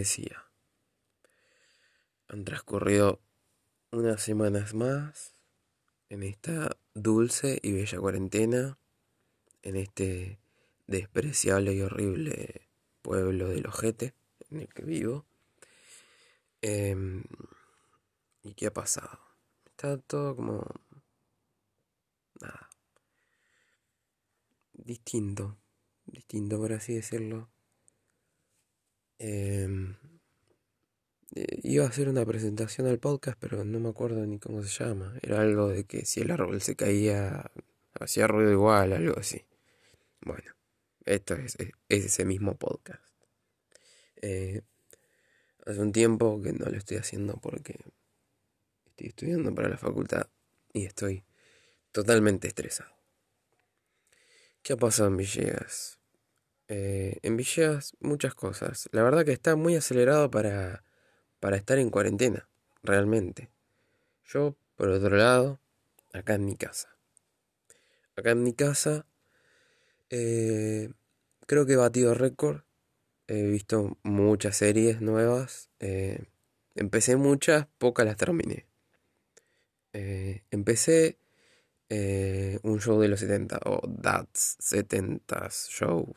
decía, han transcurrido unas semanas más en esta dulce y bella cuarentena, en este despreciable y horrible pueblo del ojete en el que vivo. Em, ¿Y qué ha pasado? Está todo como... Nada. Distinto. Distinto, por así decirlo. Em, iba a hacer una presentación al podcast, pero no me acuerdo ni cómo se llama. Era algo de que si el árbol se caía, hacía ruido igual, algo así. Bueno, esto es, ese mismo podcast. Eh, hace un tiempo que no lo estoy haciendo porque estoy estudiando para la facultad y estoy totalmente estresado. ¿Qué ha pasado en Villegas? Eh, en Villegas muchas cosas. La verdad que está muy acelerado para, para estar en cuarentena, realmente. Yo, por otro lado, acá en mi casa. Acá en mi casa, eh, creo que he batido récord. He visto muchas series nuevas. Eh, empecé muchas, pocas las terminé. empecé un show de los 70 o That's 70s Show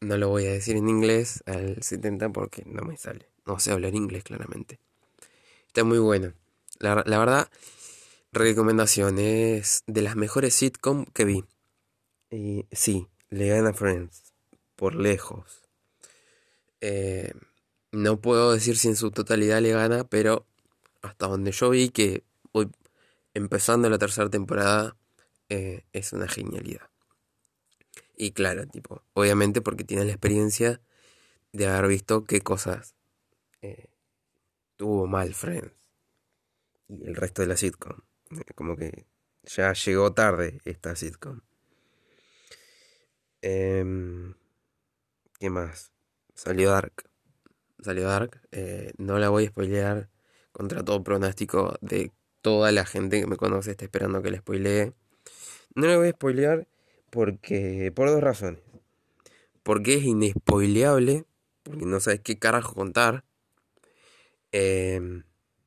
no lo voy a decir en inglés al 70 porque no me sale. No sé hablar inglés claramente. Está muy bueno. La, verdad, recomendación es de las mejores sitcom que vi. Y sí, le gana Friends. Por lejos. Eh, no puedo decir si en su totalidad le gana, pero hasta donde yo vi que hoy, empezando la tercera temporada, eh, es una genialidad. Y claro, tipo, obviamente porque tienes la experiencia de haber visto qué cosas eh, tuvo mal Friends y el resto de la sitcom. Eh, como que ya llegó tarde esta sitcom. Em, ¿Qué más? Salió Dark. Salió Dark. Eh, no la voy a spoilear contra todo pronóstico de toda la gente que me conoce está esperando que la spoilee. No la voy a spoilear porque, por dos razones. Porque es inespoileable, porque no sabes qué carajo contar. Em,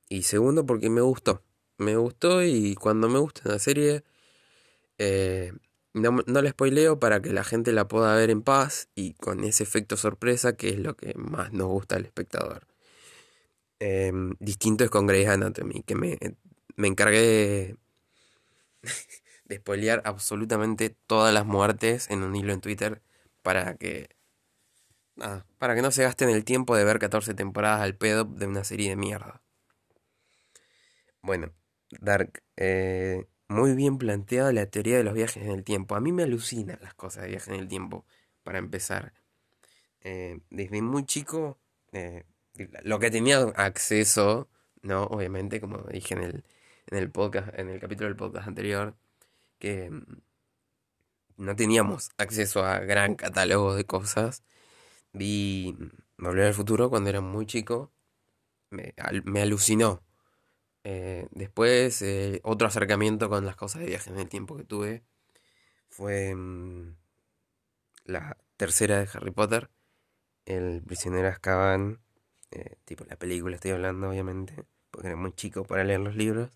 y segundo, porque me gustó. Me gustó y cuando me gusta una serie, eh, no, no, la spoileo para que la gente la pueda ver en paz y con ese efecto sorpresa que es lo que más nos gusta al espectador. Em, distinto es con Grey's Anatomy, que me, me encargué de spoilear absolutamente todas las muertes en un hilo en Twitter para que. para que no se gasten el tiempo de ver 14 temporadas al pedo de una serie de mierda. Bueno, Dark. Eh, muy bien planteada la teoría de los viajes en el tiempo. A mí me alucinan las cosas de viajes en el tiempo, para empezar. Eh, desde muy chico, eh, lo que tenía acceso, ¿no? Obviamente, como dije en el, en el podcast, en el capítulo del podcast anterior, que no teníamos acceso a gran catálogo de cosas. Vi Volver al Futuro cuando era muy chico. Me, alucinó. Eh, después, eh, otro acercamiento con las cosas de viaje en el tiempo que tuve fue mm, la tercera de Harry Potter, El prisionero Azkaban, eh, tipo la película estoy hablando obviamente, porque era muy chico para leer los libros.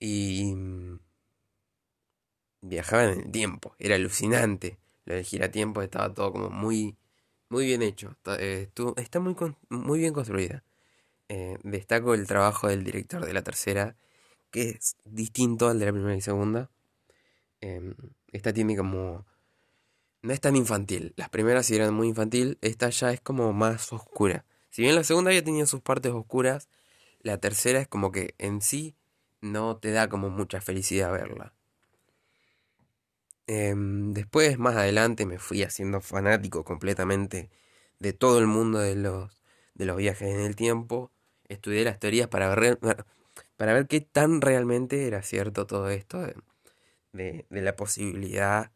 Y mm, viajaban en el tiempo, era alucinante. Lo del giratiempo estaba todo como muy, muy bien hecho, está, eh, está muy, muy bien construida. Eh, destaco el trabajo del director de la tercera, que es distinto al de la primera y segunda. Em, esta tiene como... No es tan infantil. Las primeras sí eran muy infantil, esta ya es como más oscura. Si bien la segunda ya tenía sus partes oscuras, la tercera es como que en sí no te da como mucha felicidad verla. Em, después, más adelante, me fui haciendo fanático completamente de todo el mundo de los, de los viajes en el tiempo. Estudié las teorías para ver, para ver qué tan realmente era cierto todo esto de, de la posibilidad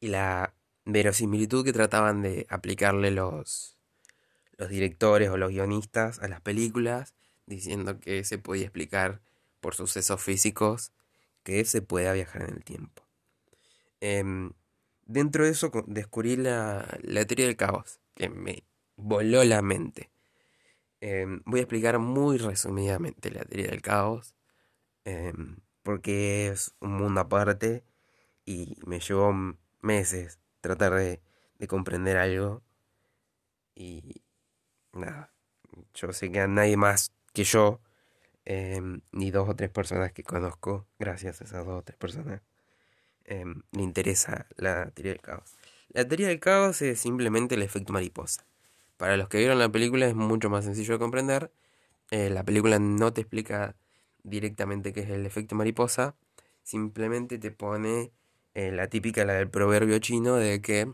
y la verosimilitud que trataban de aplicarle los, los directores o los guionistas a las películas, diciendo que se podía explicar por sucesos físicos que se pueda viajar en el tiempo. Em, dentro de eso descubrí la, la, teoría del caos, que me voló la mente. Em, voy a explicar muy resumidamente la teoría del caos, em, porque es un mundo aparte y me llevó meses tratar de, de comprender algo. Y nada, yo sé que a nadie más que yo, ni dos o tres personas que conozco, gracias a esas dos o tres personas, le interesa la teoría del caos. La teoría del caos es simplemente el efecto mariposa. Para los que vieron la película es mucho más sencillo de comprender. Eh, la película no te explica directamente qué es el efecto mariposa, simplemente te pone eh, la típica, la del proverbio chino de que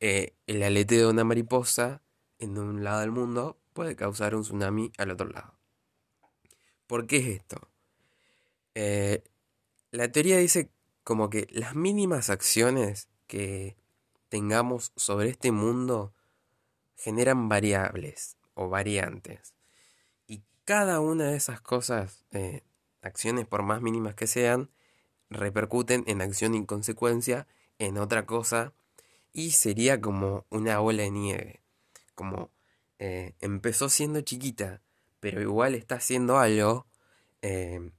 eh, el aleteo de una mariposa en un lado del mundo puede causar un tsunami al otro lado. ¿Por qué es esto? la teoría dice como que las mínimas acciones que tengamos sobre este mundo generan variables o variantes. Y cada una de esas cosas, eh, acciones por más mínimas que sean, repercuten en acción y consecuencia en otra cosa y sería como una bola de nieve. Como eh, empezó siendo chiquita, pero igual está haciendo algo, eh,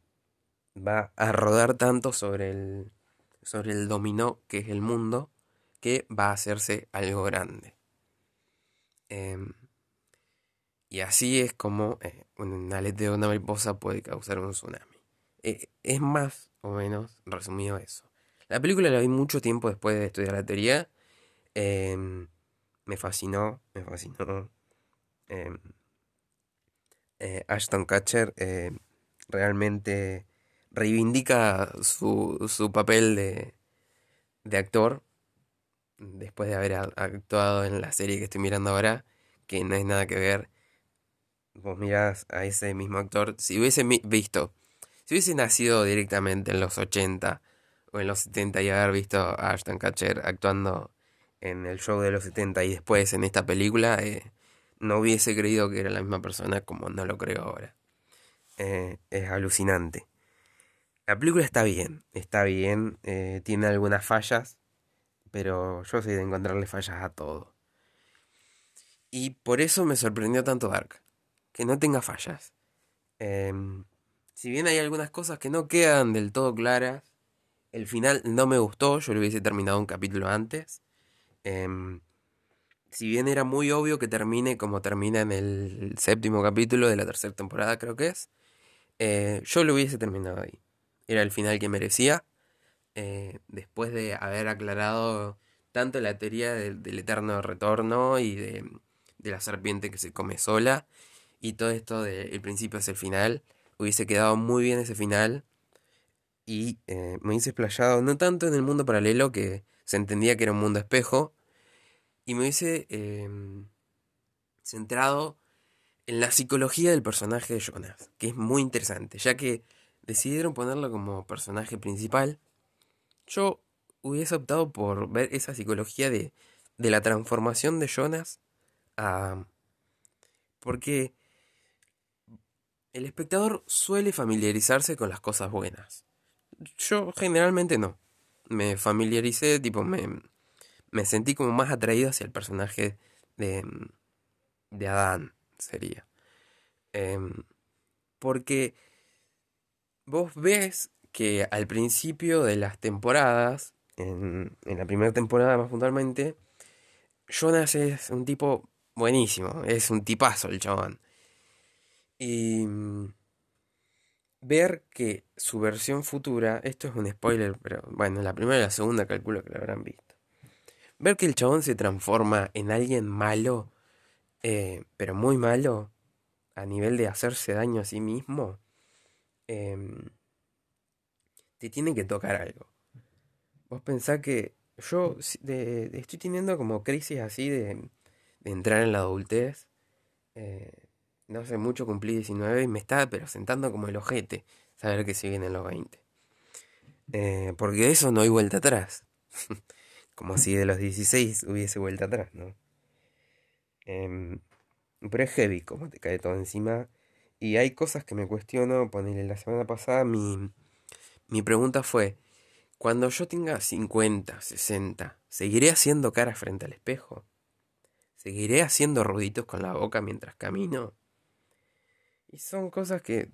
va a rodar tanto sobre el, sobre el dominó que es el mundo, que va a hacerse algo grande. Em, y así es como eh, un aleteo de una mariposa puede causar un tsunami. Eh, es más o menos resumido eso. La película la vi mucho tiempo después de estudiar la teoría. Em, me fascinó, me fascinó. Em, eh, Ashton Kutcher realmente reivindica su, su papel de, de actor después de haber actuado en la serie que estoy mirando ahora, que no hay nada que ver. Vos mirás a ese mismo actor, si hubiese visto, si hubiese nacido directamente en los 80 o en los 70 y haber visto a Ashton Kutcher actuando en el show de los 70 y después en esta película, eh, no hubiese creído que era la misma persona como no lo creo ahora. Eh, es alucinante. La película está bien, está bien, eh, tiene algunas fallas, pero yo soy de encontrarle fallas a todo. Y por eso me sorprendió tanto Dark, que no tenga fallas. Em, si bien hay algunas cosas que no quedan del todo claras, el final no me gustó, yo lo hubiese terminado un capítulo antes. Em, si bien era muy obvio que termine como termina en el séptimo capítulo de la tercera temporada, creo que es, eh, yo lo hubiese terminado ahí. Era el final que merecía. Eh, después de haber aclarado tanto la teoría del, eterno retorno y de, la serpiente que se come sola y todo esto del principio hacia el final, hubiese quedado muy bien ese final y eh, me hubiese explayado no tanto en el mundo paralelo que se entendía que era un mundo espejo y me hubiese em, centrado en la psicología del personaje de Jonas, que es muy interesante, ya que decidieron ponerlo como personaje principal yo hubiese optado por ver esa psicología de, de la transformación de Jonas a... Porque el espectador suele familiarizarse con las cosas buenas. Yo generalmente no. Me familiaricé, tipo, me, me sentí como más atraído hacia el personaje de, de Adán, sería. Em, porque vos ves que al principio de las temporadas, en, la primera temporada más puntualmente, Jonas es un tipo buenísimo, es un tipazo el chabón. Y mm, ver que su versión futura, esto es un spoiler, pero bueno, la primera y la segunda calculo que lo habrán visto. Ver que el chabón se transforma en alguien malo, eh, pero muy malo, a nivel de hacerse daño a sí mismo, em, te tiene que tocar algo. Vos pensás que yo estoy teniendo como crisis así de, entrar en la adultez. Eh, no hace mucho cumplí 19 y me está pero sentando como el ojete saber que se vienen los 20. Eh, porque de eso no hay vuelta atrás. como si de los 16 hubiese vuelta atrás, ¿no? Em, pero es heavy como te cae todo encima. Y hay cosas que me cuestiono. Ponerle la semana pasada mi mi pregunta fue, cuando yo tenga 50, 60, ¿seguiré haciendo cara frente al espejo? ¿Seguiré haciendo ruiditos con la boca mientras camino? Y son cosas que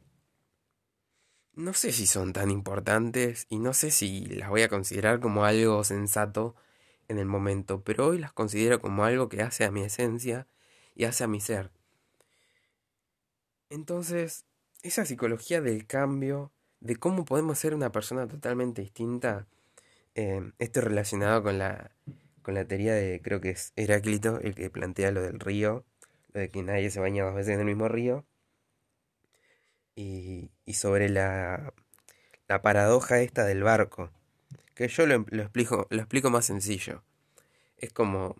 no sé si son tan importantes y no sé si las voy a considerar como algo sensato en el momento, pero hoy las considero como algo que hace a mi esencia y hace a mi ser. Entonces, esa psicología del cambio, de cómo podemos ser una persona totalmente distinta, eh, esto relacionado con la, con la teoría de, creo que es Heráclito, el que plantea lo del río, lo de que nadie se baña dos veces en el mismo río, y, y sobre la, la paradoja esta del barco, que yo lo, lo, explico, lo explico más sencillo. Es como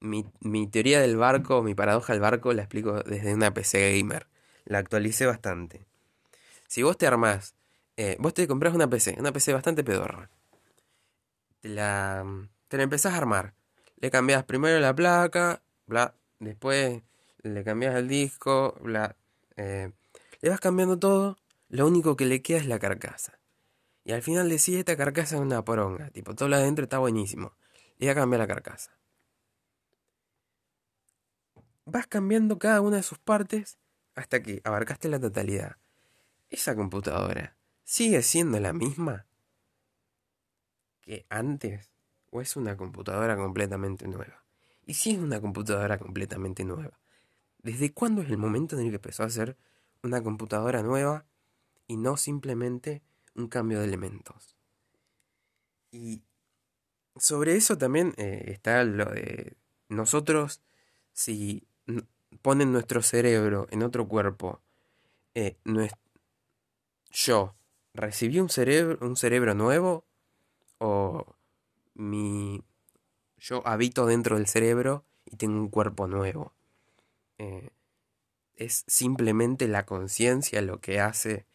mi, mi teoría del barco, mi paradoja del barco, la explico desde una PC gamer. La actualicé bastante. Si vos te armás, eh, vos te compras una PC, una PC bastante pedorra. Te la, te la empezás a armar. Le cambias primero la placa, bla. Después le cambias el disco, bla. Eh, le vas cambiando todo. Lo único que le queda es la carcasa. Y al final decís, esta carcasa es una poronga. Tipo, todo lo adentro está buenísimo. Le voy a cambiar la carcasa vas cambiando cada una de sus partes hasta que abarcaste la totalidad. ¿Esa computadora sigue siendo la misma que antes o es una computadora completamente nueva? Y si es una computadora completamente nueva, ¿desde cuándo es el momento en el que empezó a ser una computadora nueva y no simplemente un cambio de elementos? Y sobre eso también eh, está lo de nosotros, si ponen nuestro cerebro en otro cuerpo, eh, yo recibí un cerebro, un cerebro nuevo o mi yo habito dentro del cerebro y tengo un cuerpo nuevo. Eh, es simplemente la conciencia lo que hace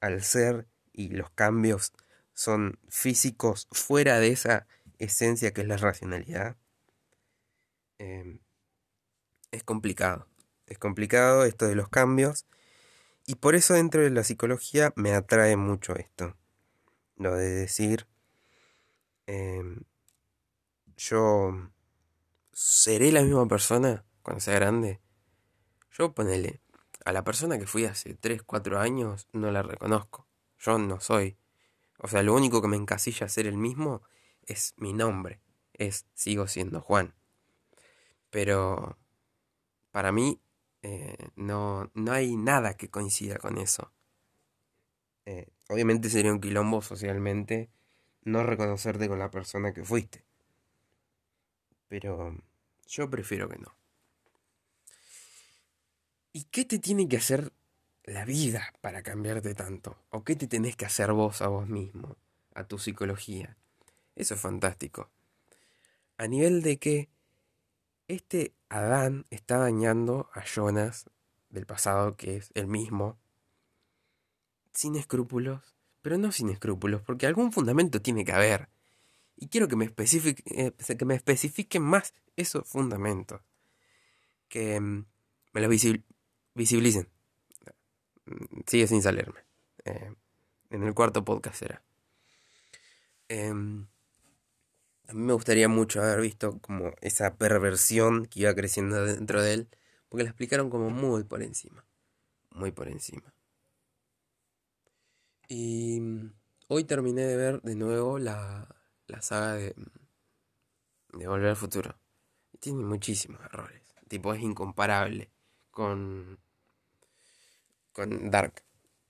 al ser y los cambios son físicos fuera de esa esencia que es la racionalidad. Em, es complicado. Es complicado esto de los cambios. Y por eso dentro de la psicología me atrae mucho esto. Lo de decir, em, yo seré la misma persona cuando sea grande. Yo ponele, a la persona que fui hace 3, 4 años no la reconozco. Yo no soy. O sea, lo único que me encasilla ser el mismo es mi nombre. Es sigo siendo Juan. Pero para mí eh, no, no hay nada que coincida con eso. Eh, obviamente sería un quilombo socialmente no reconocerte con la persona que fuiste. Pero yo prefiero que no. ¿Y qué te tiene que hacer la vida para cambiarte tanto? ¿O qué te tenés que hacer vos a vos mismo, a tu psicología? Eso es fantástico. A nivel de que este Adán está dañando a Jonas del pasado, que es el mismo, sin escrúpulos, pero no sin escrúpulos, porque algún fundamento tiene que haber. Y quiero que me, especifique, eh, que me especifiquen más esos fundamentos. Que mm, me los visibilicen. Sigue sin salirme. Eh, en el cuarto podcast será. Em, a mí me gustaría mucho haber visto como esa perversión que iba creciendo dentro de él, porque la explicaron como muy por encima, muy por encima. Y hoy terminé de ver de nuevo la, la saga de, de Volver al Futuro. tiene muchísimos errores. Tipo, es incomparable con, con Dark.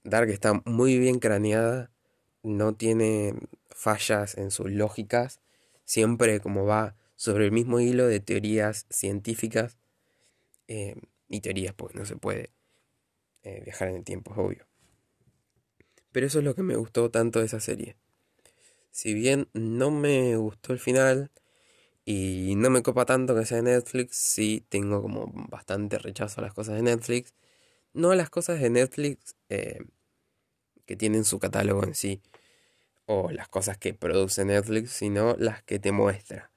Dark está muy bien craneada, no tiene fallas en sus lógicas siempre como va sobre el mismo hilo de teorías científicas eh, y teorías, pues no se puede eh, viajar en el tiempo, es obvio. Pero eso es lo que me gustó tanto de esa serie. Si bien no me gustó el final y no me copa tanto que sea de Netflix, sí tengo como bastante rechazo a las cosas de Netflix. No a las cosas de Netflix eh, que tienen su catálogo en sí o las cosas que produce Netflix, sino las que te muestra.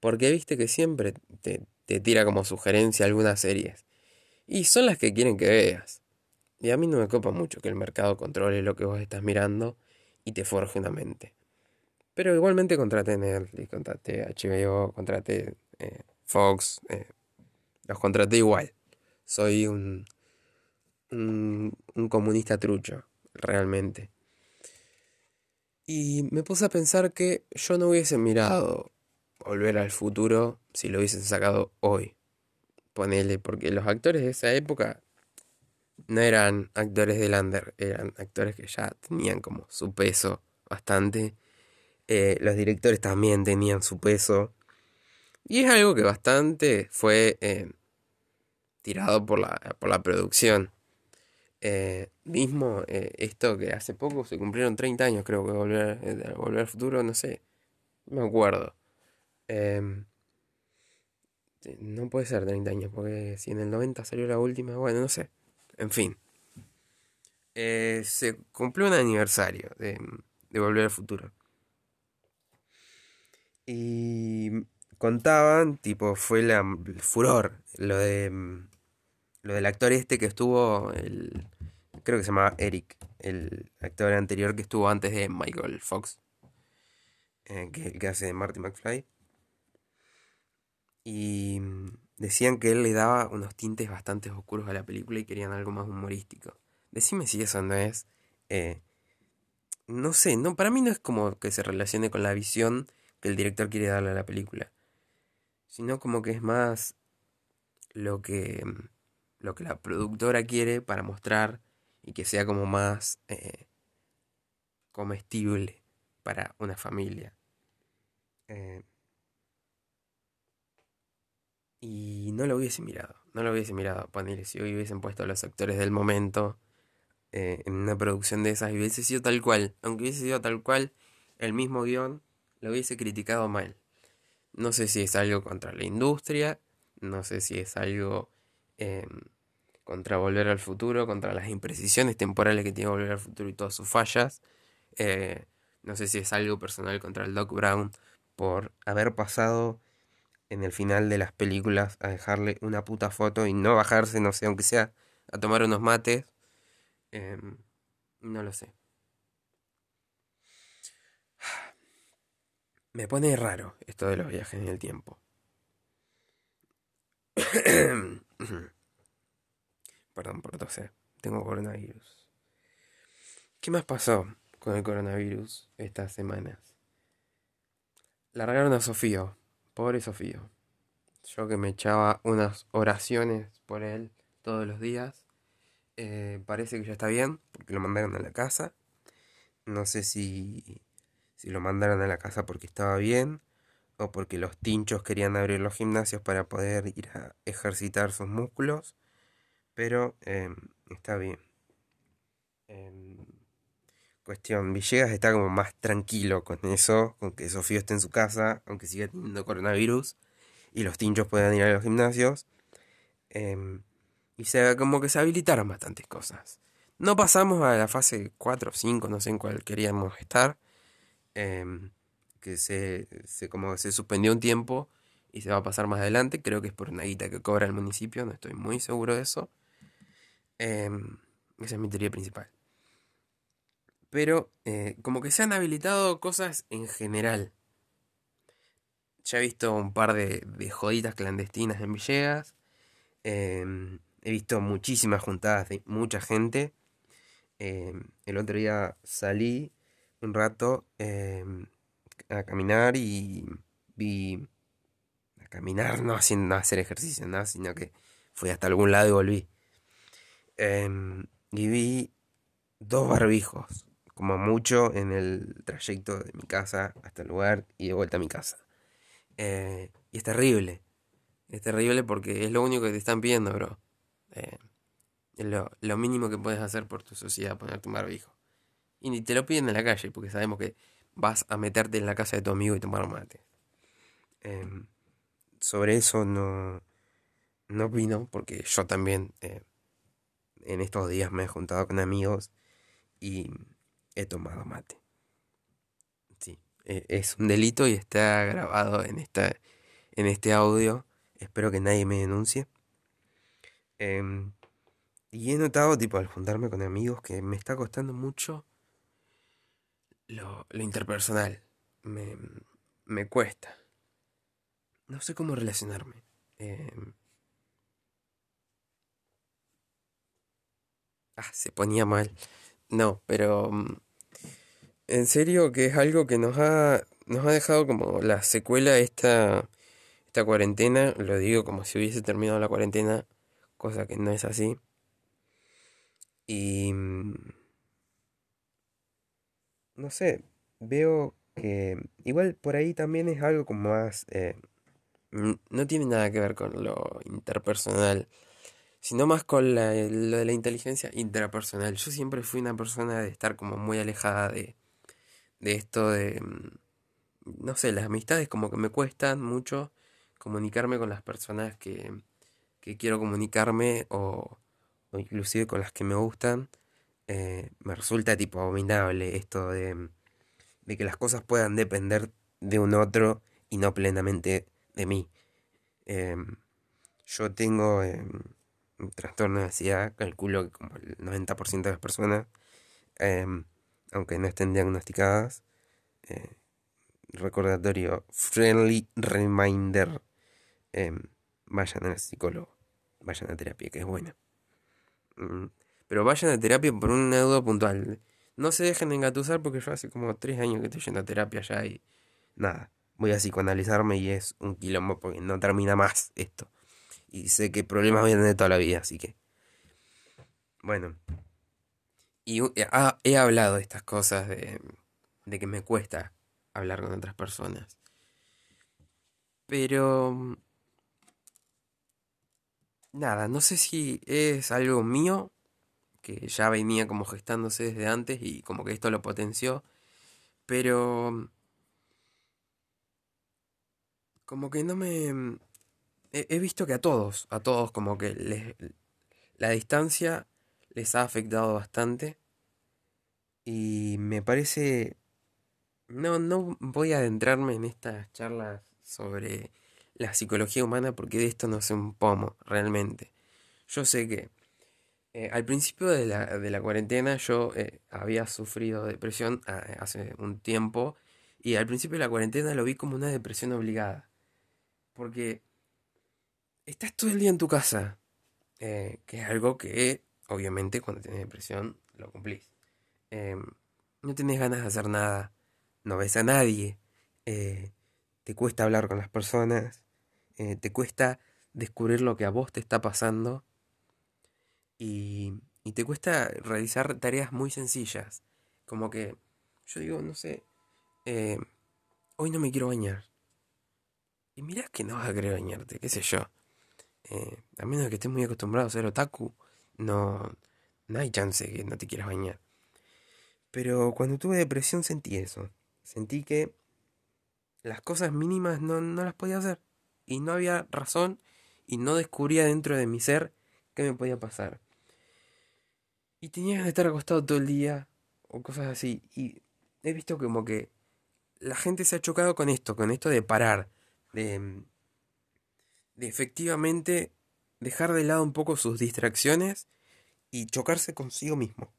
Porque viste que siempre te, tira como sugerencia algunas series. Y son las que quieren que veas. Y a mí no me copa mucho que el mercado controle lo que vos estás mirando y te forje una mente. Pero igualmente contrate Netflix, contrate HBO, contrate eh, Fox, eh, los contraté igual. Soy un, un, un comunista trucho, realmente. Y me puse a pensar que yo no hubiese mirado Volver al Futuro si lo hubiesen sacado hoy. Ponele, porque los actores de esa época no eran actores de Lander, eran actores que ya tenían como su peso bastante. Eh, los directores también tenían su peso. Y es algo que bastante fue eh, tirado por la, por la producción. Eh, mismo esto que hace poco se cumplieron 30 años, creo que volver, volver al futuro, no sé, me acuerdo. Em, no puede ser 30 años, porque si en el 90 salió la última, bueno, no sé. En fin. se cumplió un aniversario de, Volver al Futuro. Y contaban, tipo, fue la, el furor, lo de lo del actor este que estuvo, el, creo que se llamaba Eric, el actor anterior que estuvo antes de Michael Fox, eh, que, que hace Marty McFly. Y mm, decían que él le daba unos tintes bastante oscuros a la película y querían algo más humorístico. Decime si eso no es... Eh, no sé, no, para mí no es como que se relacione con la visión que el director quiere darle a la película, sino como que es más lo que, mm, lo que la productora quiere para mostrar y que sea como más eh, comestible para una familia. Eh, y no lo hubiese mirado, no lo hubiese mirado, ponerle si hoy hubiesen puesto a los actores del momento eh, en una producción de esas y hubiese sido tal cual, aunque hubiese sido tal cual, el mismo guion lo hubiese criticado mal. No sé si es algo contra la industria, no sé si es algo em, contra Volver al Futuro, contra las imprecisiones temporales que tiene Volver al Futuro y todas sus fallas. Eh, no sé si es algo personal contra el Doc Brown por haber pasado en el final de las películas a dejarle una puta foto y no bajarse, no sé, aunque sea a tomar unos mates. Em, no lo sé. Me pone raro esto de los viajes en el tiempo. Perdón por toser. Tengo coronavirus. ¿Qué más pasó con el coronavirus estas semanas? Largaron a Sofío. Pobre Sofío. Yo que me echaba unas oraciones por él todos los días. Eh, parece que ya está bien, porque lo mandaron a la casa. No sé si si lo mandaron a la casa porque estaba bien o porque los tinchos querían abrir los gimnasios para poder ir a ejercitar sus músculos, pero em, está bien. Em, cuestión, Villegas está como más tranquilo con eso, con que Sofía esté en su casa, aunque siga teniendo coronavirus, y los tinchos puedan ir a los gimnasios. Em, y se como que se habilitaron bastantes cosas. No pasamos a la fase 4 o 5, no sé en cuál queríamos estar. Que se, se, como se suspendió un tiempo y se va a pasar más adelante. Creo que es por una guita que cobra el municipio, no estoy muy seguro de eso. Em, esa es mi teoría principal. Pero eh, como que se han habilitado cosas en general. Ya he visto un par de, de joditas clandestinas en Villegas. Em, he visto muchísimas juntadas de mucha gente. el otro día salí un rato em, a caminar y vi a caminar, no haciendo hacer ejercicio, nada, sino que fui hasta algún lado y volví. Em, y vi dos barbijos, como mucho, en el trayecto de mi casa hasta el lugar y de vuelta a mi casa. Eh, y es terrible. Es terrible porque es lo único que te están pidiendo, bro. Eh, es lo, lo, mínimo que puedes hacer por tu sociedad, ponerte un barbijo. Y ni te lo piden en la calle, porque sabemos que vas a meterte en la casa de tu amigo y tomar mate. Em, sobre eso no, no opino, porque yo también eh, en estos días me he juntado con amigos y he tomado mate. Sí, e, es un delito y está grabado en, esta, en este audio. Espero que nadie me denuncie. Em, y he notado, tipo, al juntarme con amigos, que me está costando mucho lo, interpersonal me, me cuesta. no sé cómo relacionarme. Em, ah, se ponía mal. No, pero mm, en serio que es algo que nos ha, nos ha dejado como la secuela esta, esta cuarentena. Lo digo como si hubiese terminado la cuarentena, cosa que no es así. Y... mm, No sé, veo que igual por ahí también es algo como más... eh, no tiene nada que ver con lo interpersonal, sino más con la- lo de la inteligencia intrapersonal. Yo siempre fui una persona de estar como muy alejada de, de esto de... mm, No sé, las amistades como que me cuestan mucho comunicarme con las personas que, que quiero comunicarme o, o inclusive con las que me gustan. eh, me resulta tipo abominable esto de de que las cosas puedan depender de un otro y no plenamente de mí. Em, yo tengo em, trastorno de ansiedad, calculo que como el 90% de las personas, em, aunque no estén diagnosticadas, eh, recordatorio, friendly reminder, em, vayan al psicólogo, vayan a terapia, que es buena. Mm, Pero vayan a terapia por una duda puntual. No se dejen engatusar porque yo hace como tres años que estoy yendo a terapia ya y nada. Voy a psicoanalizarme y es un quilombo porque no termina más esto. Y sé que problemas voy a tener toda la vida, así que. Bueno. Y eh, he hablado de estas cosas de, de que me cuesta hablar con otras personas. Pero nada, no sé si es algo mío que ya venía como gestándose desde antes y como que esto lo potenció. Pero como que no me... He, visto que a todos, a todos como que les, la distancia les ha afectado bastante. Y me parece... No, no voy a adentrarme en estas charlas sobre la psicología humana porque de esto no sé un pomo, realmente. Yo sé que eh, al principio de la, de la cuarentena yo eh, había sufrido depresión ah, hace un tiempo y al principio de la cuarentena lo vi como una depresión obligada. Porque estás todo el día en tu casa, eh, que es algo que obviamente cuando tienes depresión lo cumplís. Em, no tenés ganas de hacer nada, no ves a nadie, eh, te cuesta hablar con las personas, eh, te cuesta descubrir lo que a vos te está pasando y, te cuesta realizar tareas muy sencillas. Como que yo digo, no sé, hoy no me quiero bañar. Y mirá que no vas a querer bañarte, qué sé yo. Eh, a menos que estés muy acostumbrado a ser otaku, no, no hay chance que no te quieras bañar. Pero cuando tuve depresión sentí eso. Sentí que las cosas mínimas no, no las podía hacer. Y no había razón y no descubría dentro de mi ser qué me podía pasar. Y tenía que estar acostado todo el día o cosas así. Y he visto como que la gente se ha chocado con esto, con esto de parar, de, de efectivamente dejar de lado un poco sus distracciones y chocarse consigo mismo.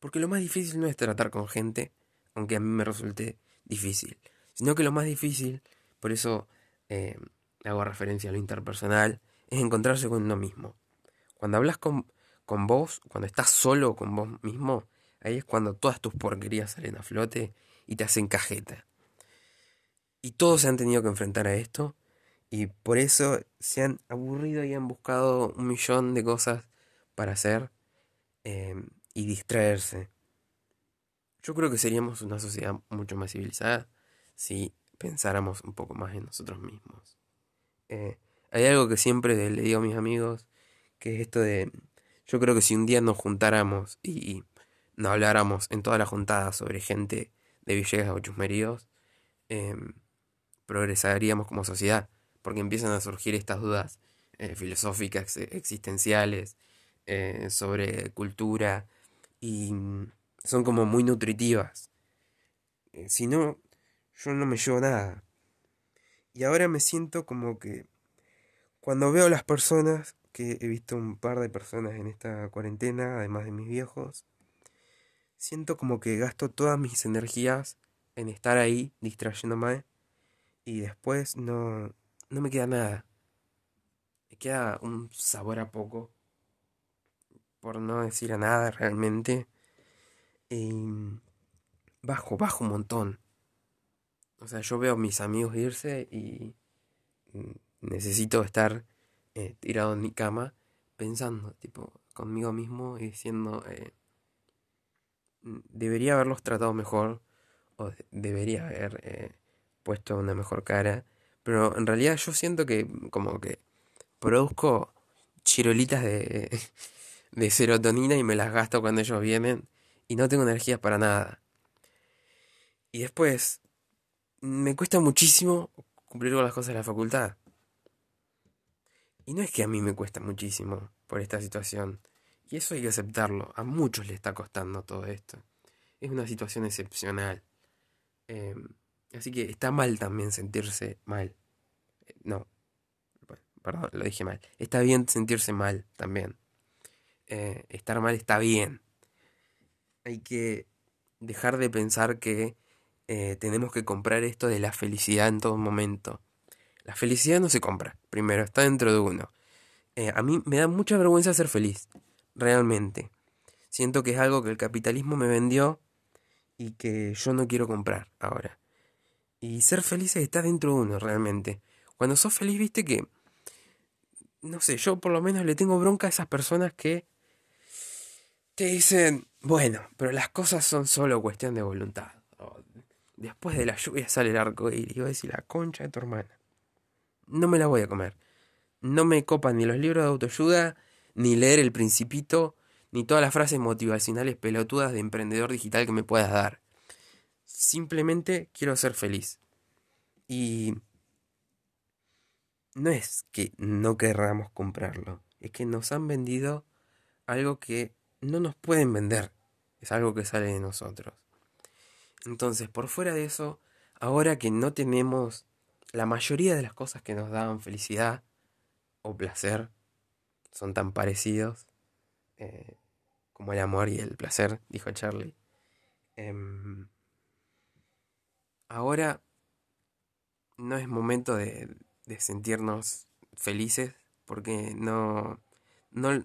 Porque lo más difícil no es tratar con gente, aunque a mí me resulte difícil, sino que lo más difícil, por eso eh, hago referencia a lo interpersonal, es encontrarse con uno mismo. Cuando hablas con, con vos, cuando estás solo con vos mismo, ahí es cuando todas tus porquerías salen a flote y te hacen cajeta. Y todos se han tenido que enfrentar a esto y por eso se han aburrido y han buscado un millón de cosas para hacer eh, y distraerse. Yo creo que seríamos una sociedad mucho más civilizada si pensáramos un poco más en nosotros mismos. Eh, hay algo que siempre le digo a mis amigos, que es esto de, yo creo que si un día nos juntáramos y no habláramos en toda la juntada sobre gente de Villegas o Chusmeríos, eh, progresaríamos como sociedad, porque empiezan a surgir estas dudas eh, filosóficas, eh, existenciales, eh, sobre cultura, y son como muy nutritivas. Eh, si no, yo no me llevo nada. Y ahora me siento como que cuando veo a las personas, que he visto un par de personas en esta cuarentena, además de mis viejos, siento como que gasto todas mis energías en estar ahí distrayéndome y después no, no me queda nada. Me queda un sabor a poco, por no decir a nada realmente. Y bajo, bajo un montón. O sea, yo veo a mis amigos irse y necesito estar eh, tirado en mi cama pensando, tipo, conmigo mismo y diciendo, eh, debería haberlos tratado mejor o debería haber eh, puesto una mejor cara, pero en realidad yo siento que como que produzco chirolitas de, de serotonina y me las gasto cuando ellos vienen y no tengo energía para nada. Y después, me cuesta muchísimo cumplir con las cosas de la facultad. Y no es que a mí me cuesta muchísimo por esta situación. Y eso hay que aceptarlo. A muchos le está costando todo esto. Es una situación excepcional. Em, así que está mal también sentirse mal. Eh, no. perdón, lo dije mal. Está bien sentirse mal también. Eh, estar mal está bien. Hay que dejar de pensar que eh, tenemos que comprar esto de la felicidad en todo momento. La felicidad no se compra, primero, está dentro de uno. A mí me da mucha vergüenza ser feliz, realmente. Siento que es algo que el capitalismo me vendió y que yo no quiero comprar ahora. Y ser feliz está dentro de uno, realmente. Cuando sos feliz, viste que... No sé, yo por lo menos le tengo bronca a esas personas que te dicen, bueno, pero las cosas son solo cuestión de voluntad. Después de la lluvia sale el arco y digo, decir la concha de tu hermana. No me la voy a comer. No me copan ni los libros de autoayuda, ni leer El Principito, ni todas las frases motivacionales pelotudas de emprendedor digital que me puedas dar. Simplemente quiero ser feliz. Y no es que no querramos comprarlo, es que nos han vendido algo que no nos pueden vender. Es algo que sale de nosotros. Entonces, por fuera de eso, ahora que no tenemos la mayoría de las cosas que nos dan felicidad o placer, son tan parecidos eh, como el amor y el placer, dijo Charlie. Em, ahora no es momento de, sentirnos felices porque no, no,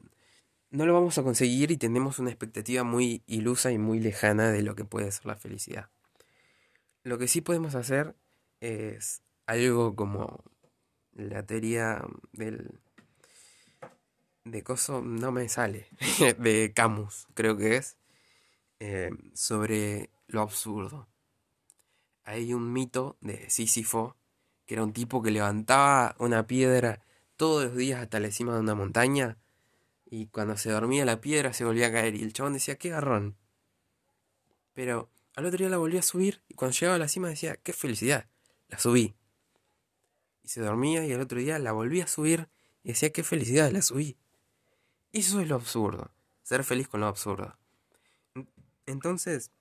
no lo vamos a conseguir y tenemos una expectativa muy ilusa y muy lejana de lo que puede ser la felicidad. Lo que sí podemos hacer es algo como la teoría del de coso no me sale de Camus creo que es eh, sobre lo absurdo hay un mito de Sísifo que era un tipo que levantaba una piedra todos los días hasta la cima de una montaña y cuando se dormía la piedra se volvía a caer. Y el chabón decía, qué garrón. Pero al otro día la volvía a subir y cuando llegaba a la cima decía, qué felicidad. La subí. Y se dormía y al otro día la volvía a subir y decía, qué felicidad, la subí. Eso es lo absurdo. Ser feliz con lo absurdo. Entonces,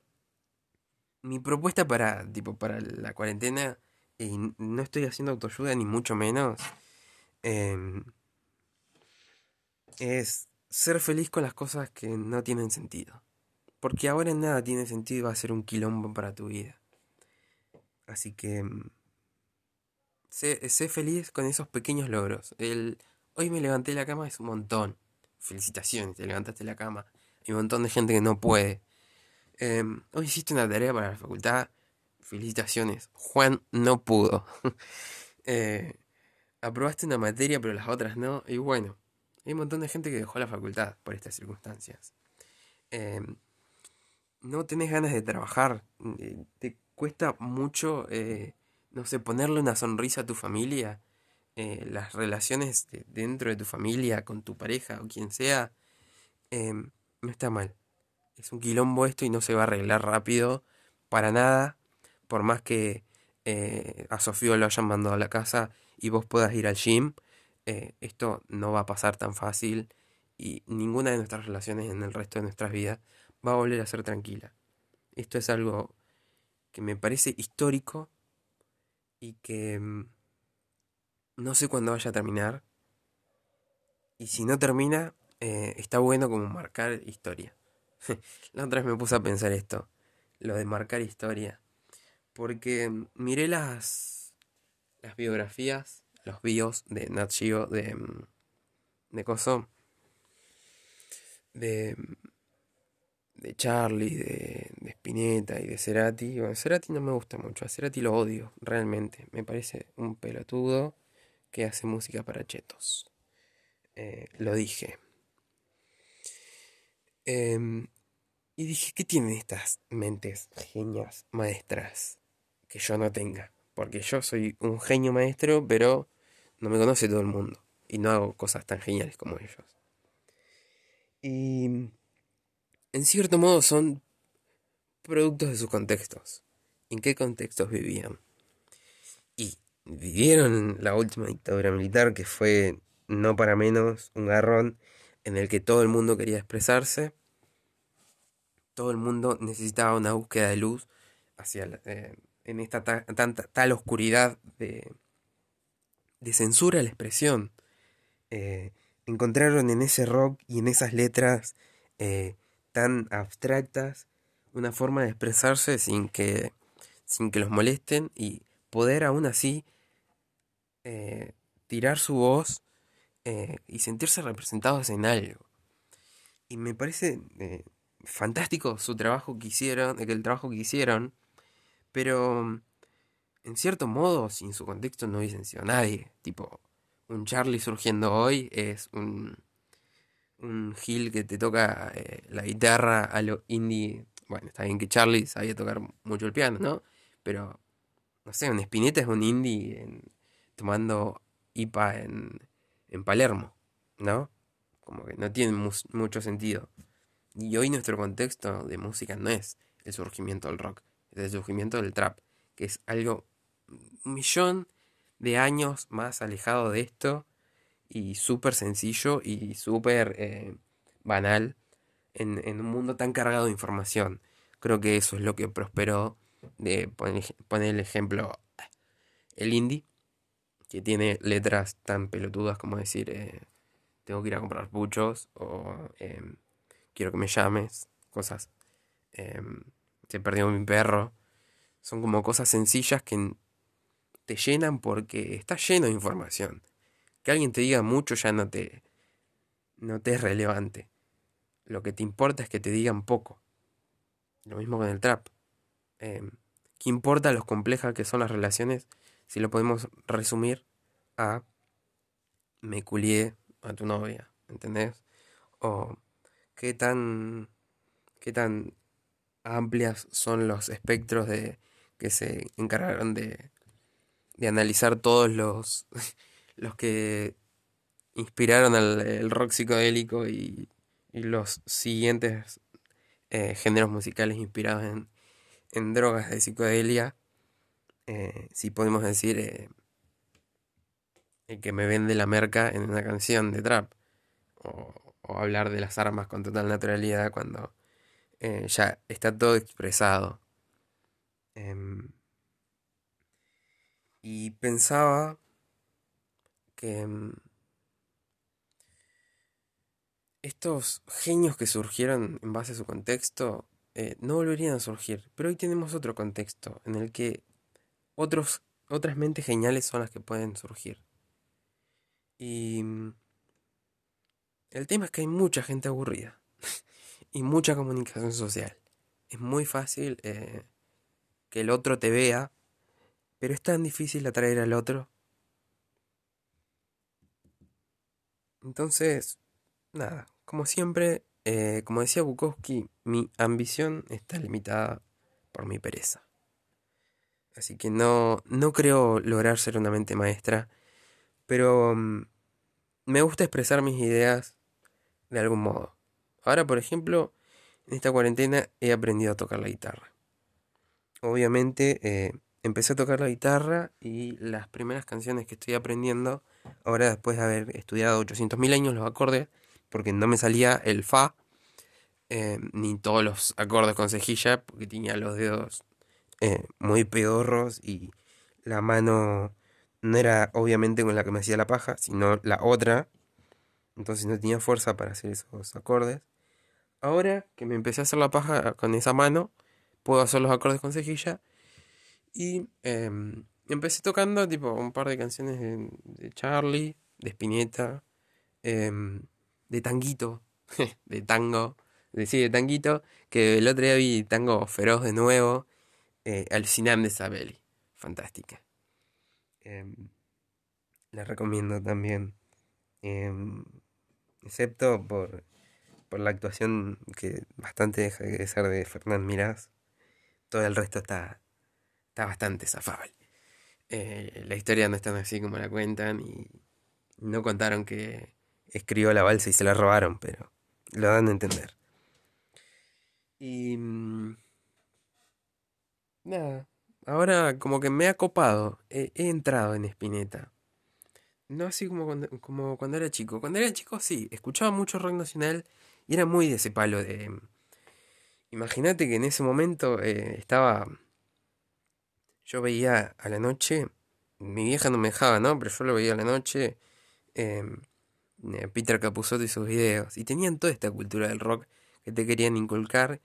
mi propuesta para, tipo, para la cuarentena, y no estoy haciendo autoayuda ni mucho menos, eh, es ser feliz con las cosas que no tienen sentido. Porque ahora en nada tiene sentido y va a ser un quilombo para tu vida. Así que sé, sé feliz con esos pequeños logros. El hoy me levanté de la cama es un montón. Felicitaciones, te levantaste de la cama. Hay un montón de gente que no puede. Em, hoy hiciste una tarea para la facultad. Felicitaciones. Juan no pudo. Eh, aprobaste una materia pero las otras no. Y bueno, hay un montón de gente que dejó la facultad por estas circunstancias. Em, no tenés ganas de trabajar, eh, te cuesta mucho, eh, no sé, ponerle una sonrisa a tu familia, las relaciones dentro de tu familia, con tu pareja o quien sea, em, no está mal. Es un quilombo esto y no se va a arreglar rápido para nada, por más que a Sofía lo hayan mandado a la casa y vos puedas ir al gym. Eh, esto no va a pasar tan fácil y ninguna de nuestras relaciones en el resto de nuestras vidas va a volver a ser tranquila. Esto es algo que me parece histórico y que mm, no sé cuándo vaya a terminar. Y si no termina, eh, está bueno como marcar historia. La otra vez me puse a pensar esto, lo de marcar historia. Porque mm, miré las las biografías, los bios de Nat Geo, de, mm, de Coso, de, de Charlie, de, de Spinetta y de Cerati. Bueno, Cerati no me gusta mucho, a Cerati lo odio, realmente. Me parece un pelotudo que hace música para chetos. Eh, lo dije. Em, y dije, ¿qué tienen estas mentes genias maestras que yo no tenga? Porque yo soy un genio maestro, pero no me conoce todo el mundo. Y no hago cosas tan geniales como ellos. Y en cierto modo son productos de sus contextos. ¿En qué contextos vivían? Y vivieron la última dictadura militar que fue no para menos un garrón en el que todo el mundo quería expresarse, todo el mundo necesitaba una búsqueda de luz hacia eh, en esta tanta tal oscuridad de, de censura a la expresión. Eh, encontraron en ese rock y en esas letras eh, tan abstractas una forma de expresarse sin que, sin que los molesten y poder aún así tirar su voz y sentirse representados en algo. Y me parece fantástico su trabajo que hicieron, eh, el trabajo que hicieron, pero en cierto modo, sin su contexto no hubiesen sido nadie. Tipo, un Charlie surgiendo hoy es un, un Gil que te toca la guitarra a lo indie. Bueno, está bien que Charlie sabía tocar mucho el piano, ¿no? Pero, no sé, un Spinetta es un indie tomando IPA en, en Palermo, ¿no? Como que no tiene mucho sentido. Y hoy nuestro contexto de música no es el surgimiento del rock, es el surgimiento del trap, que es algo un millón de años más alejado de esto y súper sencillo y súper eh, banal en, en, un mundo tan cargado de información. Creo que eso es lo que prosperó de poner, poner el ejemplo el indie que tiene letras tan pelotudas como decir, eh, tengo que ir a comprar puchos o em, quiero que me llames, cosas. Em, se perdió mi perro. Son como cosas sencillas que te llenan porque está lleno de información. Que alguien te diga mucho ya no te, no te es relevante. Lo que te importa es que te digan poco. Lo mismo con el trap. Eh, ¿Qué importa lo complejas que son las relaciones si lo podemos resumir a me culié a tu novia, ¿entendés? O qué tan qué tan amplias son los espectros de que se encargaron de, de analizar todos los los que inspiraron al el rock psicodélico y, y los siguientes eh, géneros musicales inspirados en, en drogas de psicodelia eh, si podemos decir, eh, el que me vende la merca en una canción de trap. Hablar de las armas con total naturalidad cuando eh, ya está todo expresado. Em, y pensaba que em, estos genios que surgieron en base a su contexto no volverían a surgir. Pero hoy tenemos otro contexto en el que otros, otras mentes geniales son las que pueden surgir. Y mm, el tema es que hay mucha gente aburrida y mucha comunicación social. Es muy fácil eh, que el otro te vea, pero es tan difícil atraer al otro. Entonces, nada, como siempre, eh, como decía Bukowski, mi ambición está limitada por mi pereza. Así que no, no creo lograr ser una mente maestra, pero mm, me gusta expresar mis ideas de algún modo. Ahora, por ejemplo, en esta cuarentena he aprendido a tocar la guitarra. Obviamente, eh, empecé a tocar la guitarra y las primeras canciones que estoy aprendiendo, ahora después de haber estudiado 800.000 años los acordes, porque no me salía el fa, eh, ni todos los acordes con cejilla, porque tenía los dedos eh, muy pedorros y la mano no era obviamente con la que me hacía la paja, sino la otra. Entonces no tenía fuerza para hacer esos acordes. Ahora que me empecé a hacer la paja con esa mano, puedo hacer los acordes con cejilla. Y em, empecé tocando tipo un par de canciones de, Charlie, de Spinetta, em, de Tanguito, de tango, de, sí, de Tanguito, que el otro día vi Tango Feroz de nuevo, eh, al de Sabelli, fantástica. Eh, la recomiendo también, excepto por, por la actuación que bastante deja de ser de Fernán Mirás, todo el resto está, está bastante zafable. Eh, la historia no es tan así como la cuentan y no contaron que escribió la balsa y se la robaron, pero lo dan a entender. Y... Mm, nada, ahora como que me ha copado, he, entrado en Spinetta. No así como cuando, como cuando era chico. Cuando era chico sí, escuchaba mucho rock nacional y era muy de ese palo de... Imagínate que en ese momento eh, estaba yo veía a la noche, mi vieja no me dejaba, ¿no? Pero yo lo veía a la noche, em, eh, Peter Capusotto y sus videos, y tenían toda esta cultura del rock que te querían inculcar,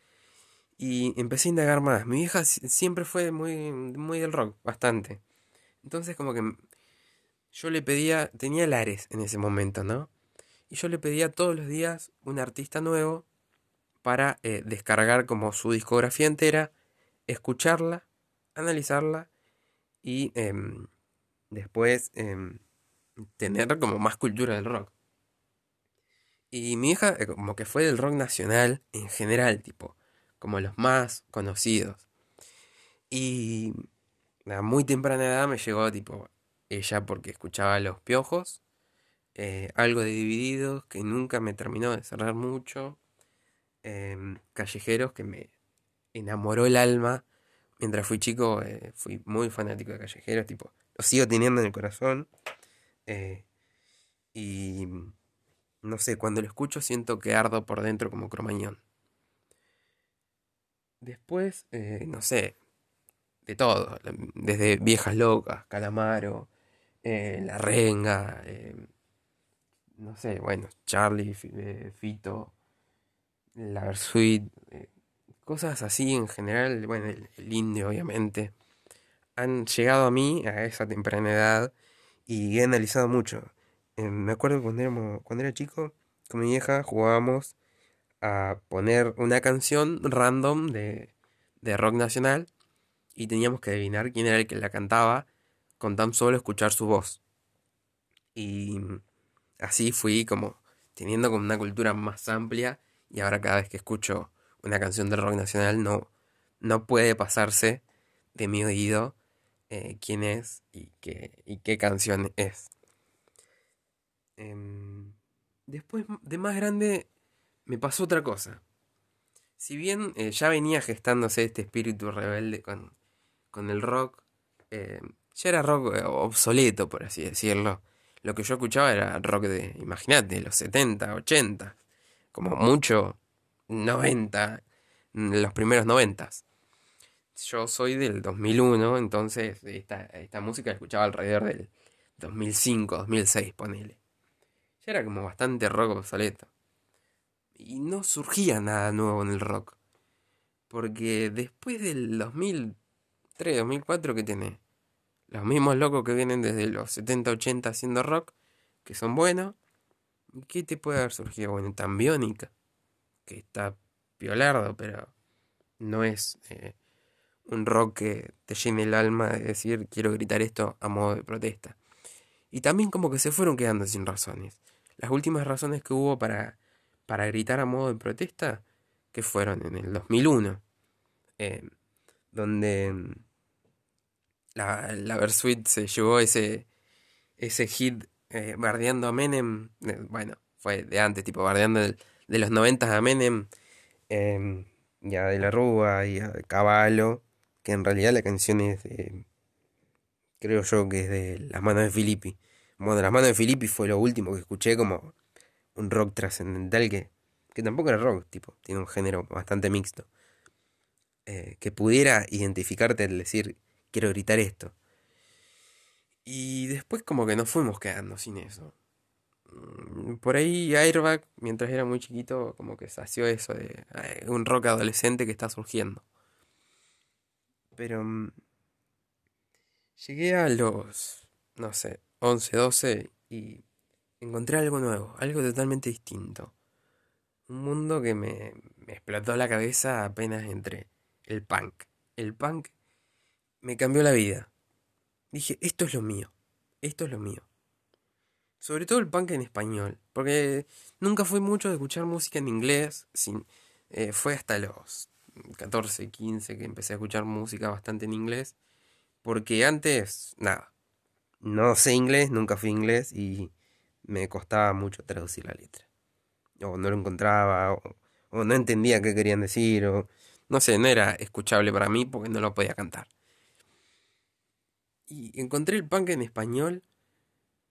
y empecé a indagar más. Mi vieja siempre fue muy, muy del rock, bastante. Entonces como que yo le pedía, tenía Lares en ese momento, ¿no? Y yo le pedía todos los días un artista nuevo para eh, descargar como su discografía entera, escucharla analizarla y em, después em, tener como más cultura del rock. Y mi hija eh, como que fue del rock nacional en general, tipo, como los más conocidos. Y a muy temprana edad me llegó tipo ella porque escuchaba Los Piojos, eh, algo de Divididos que nunca me terminó de cerrar mucho, em, Callejeros que me enamoró el alma mientras fui chico, eh, fui muy fanático de callejeros, tipo, lo sigo teniendo en el corazón. Eh, y no sé, cuando lo escucho siento que ardo por dentro como cromañón. Después, no sé, de todo, desde Viejas Locas, Calamaro, La Renga, no sé, bueno, Charlie, Fito, La Versuit, Cosas así en general, bueno, el, indio obviamente, han llegado a mí a esa temprana edad y he analizado mucho. Eh, me acuerdo cuando, éramos, cuando era chico, con mi vieja jugábamos a poner una canción random de, de rock nacional y teníamos que adivinar quién era el que la cantaba con tan solo escuchar su voz. Y así fui como teniendo como una cultura más amplia y ahora cada vez que escucho una canción de rock nacional no, no puede pasarse de mi oído eh, quién es y qué, y qué canción es. Em, después, de más grande, me pasó otra cosa. Si bien eh, ya venía gestándose este espíritu rebelde con, con el rock, eh, ya era rock obsoleto, por así decirlo. Lo que yo escuchaba era rock de, imagínate, los 70, 80, como mucho 90, los primeros 90. Yo soy del 2001, entonces esta, esta música la escuchaba alrededor del 2005, 2006, ponele. Ya era como bastante rock obsoleto. Y no surgía nada nuevo en el rock. Porque después del 2003, 2004 que tiene los mismos locos que vienen desde los 70, 80 haciendo rock, que son buenos. ¿Qué te puede haber surgido? Bueno, tan biónica que está piolardo, pero no es eh, un rock que te llene el alma de decir quiero gritar esto a modo de protesta. Y también como que se fueron quedando sin razones. Las últimas razones que hubo para, para gritar a modo de protesta, que fueron en el 2001, eh, donde mm, la, la Versuit se llevó ese, ese hit eh, bardeando a Menem, bueno, fue de antes, tipo bardeando de los 90 a Menem, eh, y a De la Rúa y a Caballo, que en realidad la canción es de, creo yo que es de Las Manos de Filippi. Bueno, Las Manos de Filippi fue lo último que escuché como un rock trascendental que, que tampoco era rock, tipo, tiene un género bastante mixto. Eh, que pudiera identificarte al decir, quiero gritar esto. Y después como que nos fuimos quedando sin eso. Mm, por ahí Airbag, mientras era muy chiquito, como que sació eso de un rock adolescente que está surgiendo. Pero mm, Llegué a los, no sé, 11, 12 y encontré algo nuevo, algo totalmente distinto. Un mundo que me, me explotó la cabeza apenas entré. El punk. El punk me cambió la vida. Dije, esto es lo mío. Esto es lo mío. Sobre todo el punk en español. Porque nunca fui mucho de escuchar música en inglés. Sin, eh, fue hasta los 14, 15 que empecé a escuchar música bastante en inglés. Porque antes, nada. No sé inglés, nunca fui inglés y me costaba mucho traducir la letra. O no lo encontraba, o, o no entendía qué querían decir, o no sé, no era escuchable para mí porque no lo podía cantar. Y encontré el punk en español.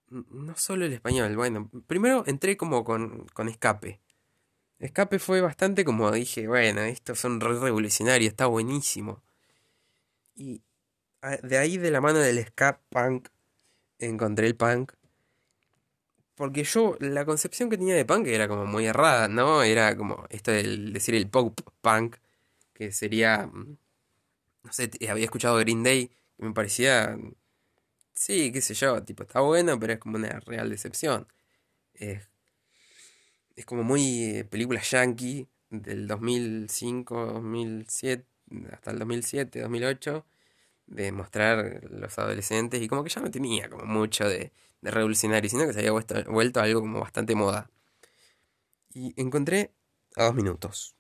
No solo el español, bueno, primero entré como con, con escape. Escape fue bastante como dije, bueno, estos son re revolucionarios, está buenísimo. Y de ahí de la mano del ska punk encontré el punk. Porque yo, la concepción que tenía de punk era como muy errada, ¿no? Era como esto del decir el pop punk, que sería, mm, no sé, había escuchado Green Day, me parecía, sí, qué sé yo, tipo, está bueno, pero es como una real decepción. Es, es como muy eh, película yankee del 2005, 2007, hasta el 2007, 2008 de mostrar los adolescentes y como que ya no tenía como mucho de, de revolucionario, sino que se había vuelto, vuelto algo como bastante moda. Y encontré a dos minutos,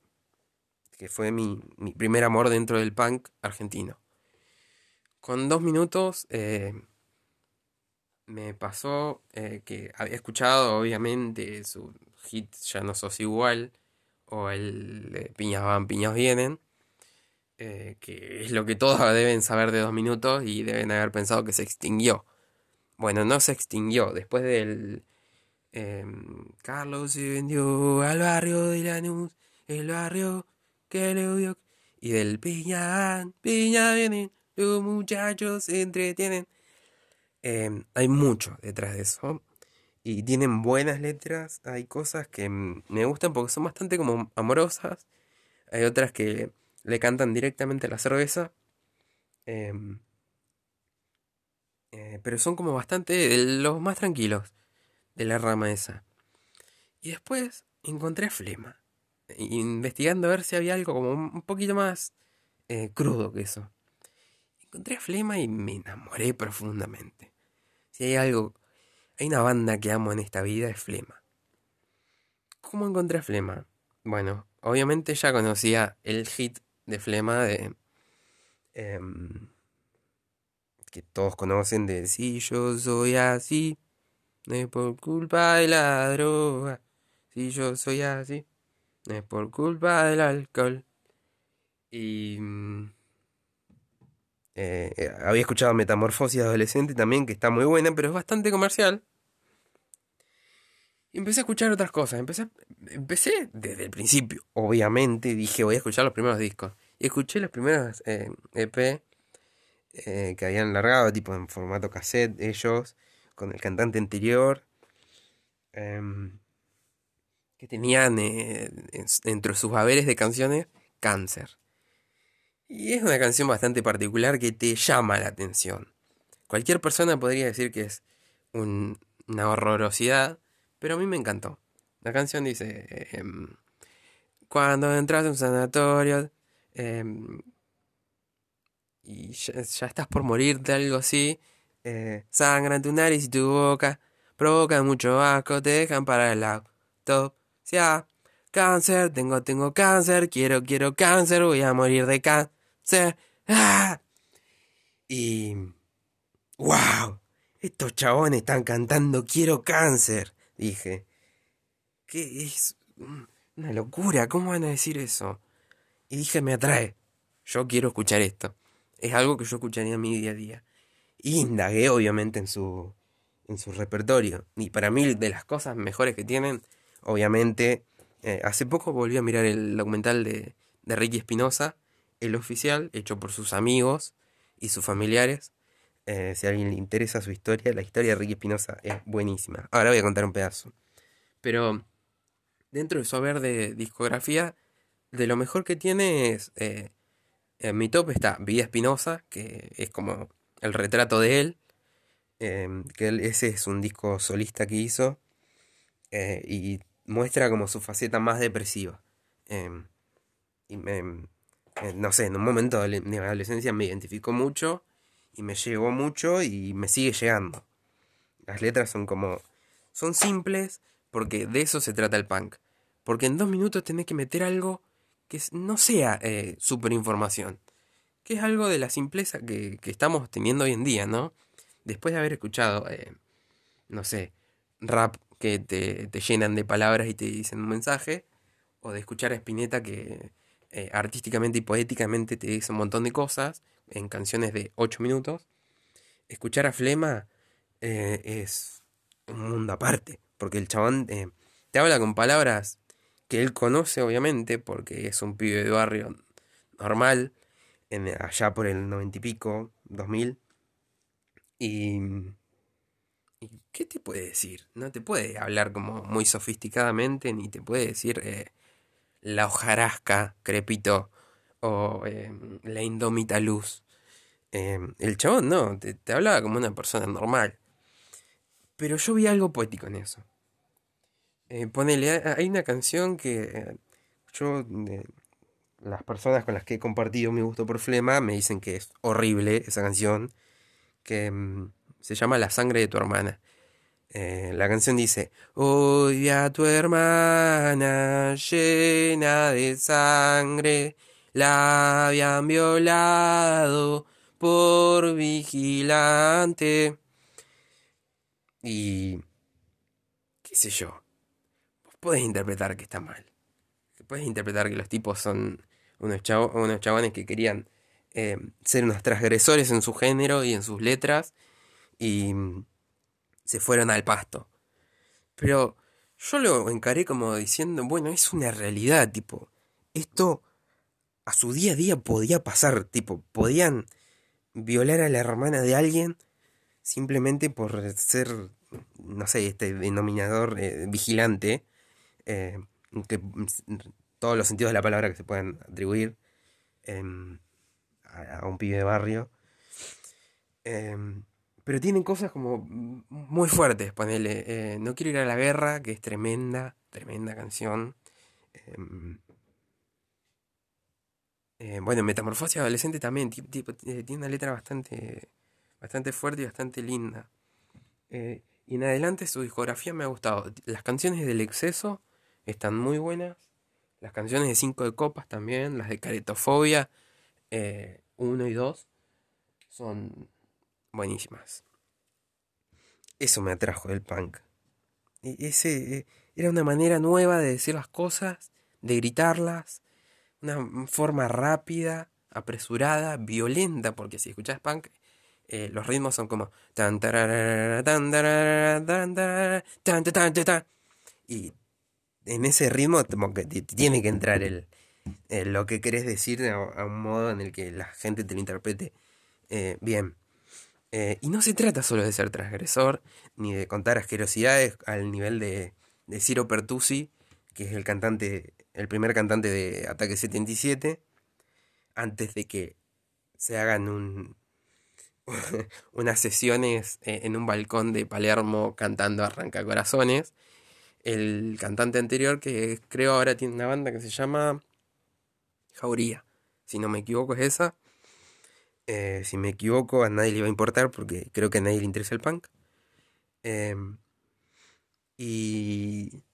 que fue mi, mi primer amor dentro del punk argentino. Con dos minutos eh, me pasó eh, que había escuchado obviamente su hit Ya no sos igual o el de Piñas van, piñas vienen eh, que es lo que todos deben saber de dos minutos y deben haber pensado que se extinguió. Bueno, no se extinguió. Después del... Carlos se vendió al barrio de Lanús, el barrio que le odió. Y del piña, piña vienen, los muchachos se entretienen. Em, hay mucho detrás de eso. Y tienen buenas letras. Hay cosas que me gustan porque son bastante como amorosas. Hay otras que le cantan directamente la cerveza. Em, eh, pero son como bastante los más tranquilos de la rama esa. Y después encontré a Flema. Investigando a ver si había algo como un poquito más eh, crudo que eso. Encontré a Flema y me enamoré profundamente. Si hay algo, hay una banda que amo en esta vida es Flema. ¿Cómo encontré a Flema? Bueno, obviamente ya conocía el hit de Flema de... Em, que todos conocen de si yo soy así, no es por culpa de la droga, si yo soy así, no es por culpa del alcohol. Y... Eh, eh, había escuchado Metamorfosis Adolescente también, que está muy buena, pero es bastante comercial. Y empecé a escuchar otras cosas. Empecé, empecé desde el principio, obviamente. Dije, voy a escuchar los primeros discos. Y escuché los primeros EP eh, e que habían largado, tipo en formato cassette, ellos, con el cantante anterior. Em, que tenían entre sus haberes de canciones Cáncer. Y es una canción bastante particular que te llama la atención. Cualquier persona podría decir que es una horrorosidad, pero a mí me encantó. La canción dice, em, cuando entras en un sanatorio, Em, y ya, estás por morir de algo así, eh, sangra en tu nariz y tu boca, provoca mucho asco, te dejan para el autopsia. Cáncer, tengo, tengo cáncer, quiero, quiero cáncer, voy a morir de cáncer. ¡Ah! Y... ¡Wow! Estos chabones están cantando Quiero cáncer, dije. ¿Qué es? Una locura, ¿cómo van a decir eso? Y dije, me atrae. Yo quiero escuchar esto. Es algo que yo escucharía en mi día a día. Y indagué, obviamente, en su, en su repertorio. Y para mí, de las cosas mejores que tienen, obviamente, eh, hace poco volví a mirar el documental de, de Ricky Espinosa, el oficial, hecho por sus amigos y sus familiares. Eh, si a alguien le interesa su historia, la historia de Ricky Espinosa es buenísima. Ahora voy a contar un pedazo. Pero dentro de su haber de discografía, de lo mejor que tiene es. Eh, en mi top está Vida Espinosa, que es como el retrato de él, em, que ese es un disco solista que hizo, eh, y muestra como su faceta más depresiva. Y me, eh, no sé, en un momento de mi adolescencia me identificó mucho y me llegó mucho y me sigue llegando. Las letras son como... Son simples porque de eso se trata el punk. Porque en dos minutos tenés que meter algo que no sea eh, super información. Que es algo de la simpleza que, estamos teniendo hoy en día, ¿no? Después de haber escuchado, eh, no sé, rap que te, te llenan de palabras y te dicen un mensaje, o de escuchar a Spinetta que eh, artísticamente y poéticamente te dice un montón de cosas en canciones de 8 minutos. Escuchar a Flema eh, es un mundo aparte, porque el chabón eh, te habla con palabras que él conoce obviamente, porque es un pibe de barrio normal, en, allá por el noventa y pico, 2000. Y, y, ¿qué te puede decir? No te puede hablar como muy sofisticadamente, ni te puede decir la hojarasca, crepito, o em, la indómita luz. Em, el chabón no, te, hablaba como una persona normal. Pero yo vi algo poético en eso. Eh, ponele, hay una canción que eh, yo, las personas con las que he compartido mi gusto por Flema, me dicen que es horrible esa canción, que em, se llama La sangre de tu hermana. Eh, la canción dice, hoy a tu hermana llena de sangre, la habían violado por vigilante. Y... qué sé yo. puedes interpretar que está mal. Puedes interpretar que los tipos son unos, unos chabones que querían eh, ser unos transgresores en su género y en sus letras. Y se fueron al pasto. Pero yo lo encaré como diciendo, bueno, es una realidad, tipo, esto a su día a día podía pasar, tipo, podían violar a la hermana de alguien simplemente por ser, no sé, este denominador eh, vigilante, eh, que todos los sentidos de la palabra que se puedan atribuir em, a, un pibe de barrio. Pero tienen cosas como muy fuertes, ponele. Eh, no quiero ir a la guerra, que es tremenda, tremenda canción. Em, eh, bueno, Metamorfosis Adolescente también eh, tiene una letra bastante, bastante fuerte y bastante linda. y en adelante su discografía me ha gustado. Las canciones del exceso están muy buenas. Las canciones de Cinco de Copas también. Las de Caretofobia 1 y 2 son buenísimas. Eso me atrajo del punk. E, ese e, era una manera nueva de decir las cosas, de gritarlas, una forma rápida, apresurada, violenta, porque si escuchas punk, eh, los ritmos son como y en ese ritmo como que tiene que entrar el, lo que querés decir a, un modo en el que la gente te lo interprete eh, bien. Eh, y no se trata solo de ser transgresor, ni de contar asquerosidades al nivel de, de Ciro Pertusi, que es el cantante, el primer cantante de Ataque 77, antes de que se hagan un, unas sesiones eh, en un balcón de Palermo cantando Arranca Corazones. El cantante anterior, que creo ahora tiene una banda que se llama Jauría, si no me equivoco es esa. Eh, si me equivoco, a nadie le iba a importar porque creo que a nadie le interesa el punk. Em, y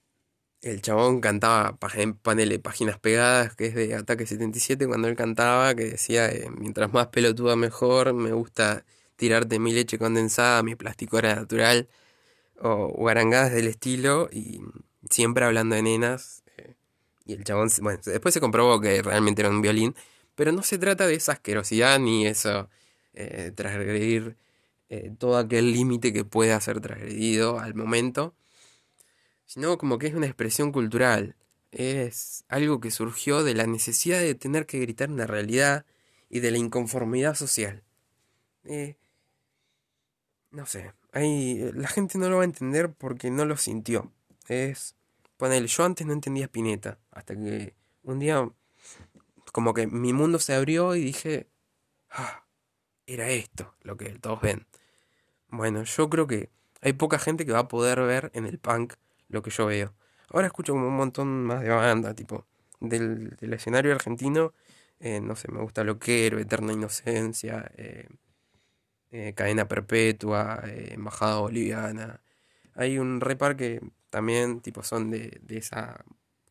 el chabón cantaba en panele páginas pegadas, que es de Ataque 77, cuando él cantaba, que decía, eh, mientras más pelotuda mejor, me gusta tirarte mi leche condensada, mi plasticora natural, o guarangadas del estilo, y siempre hablando de nenas. Eh, y el chabón, bueno, después se comprobó que realmente era un violín, pero no se trata de esa asquerosidad ni eso, eh, transgredir eh, todo aquel límite que pueda ser transgredido al momento, sino como que es una expresión cultural, es algo que surgió de la necesidad de tener que gritar una realidad y de la inconformidad social. Eh, no sé, ahí la gente no lo va a entender porque no lo sintió. Es, ponele, yo antes no entendía Spinetta, hasta que un día como que mi mundo se abrió y dije, ah, era esto, lo que todos ven. Bueno, yo creo que hay poca gente que va a poder ver en el punk lo que yo veo. Ahora escucho como un montón más de banda, tipo, del, escenario argentino, eh, no sé, me gusta Loquero, Eterna Inocencia, eh, eh, Cadena Perpetua, Embajada Boliviana. Hay un repar que también, tipo, son de, de esa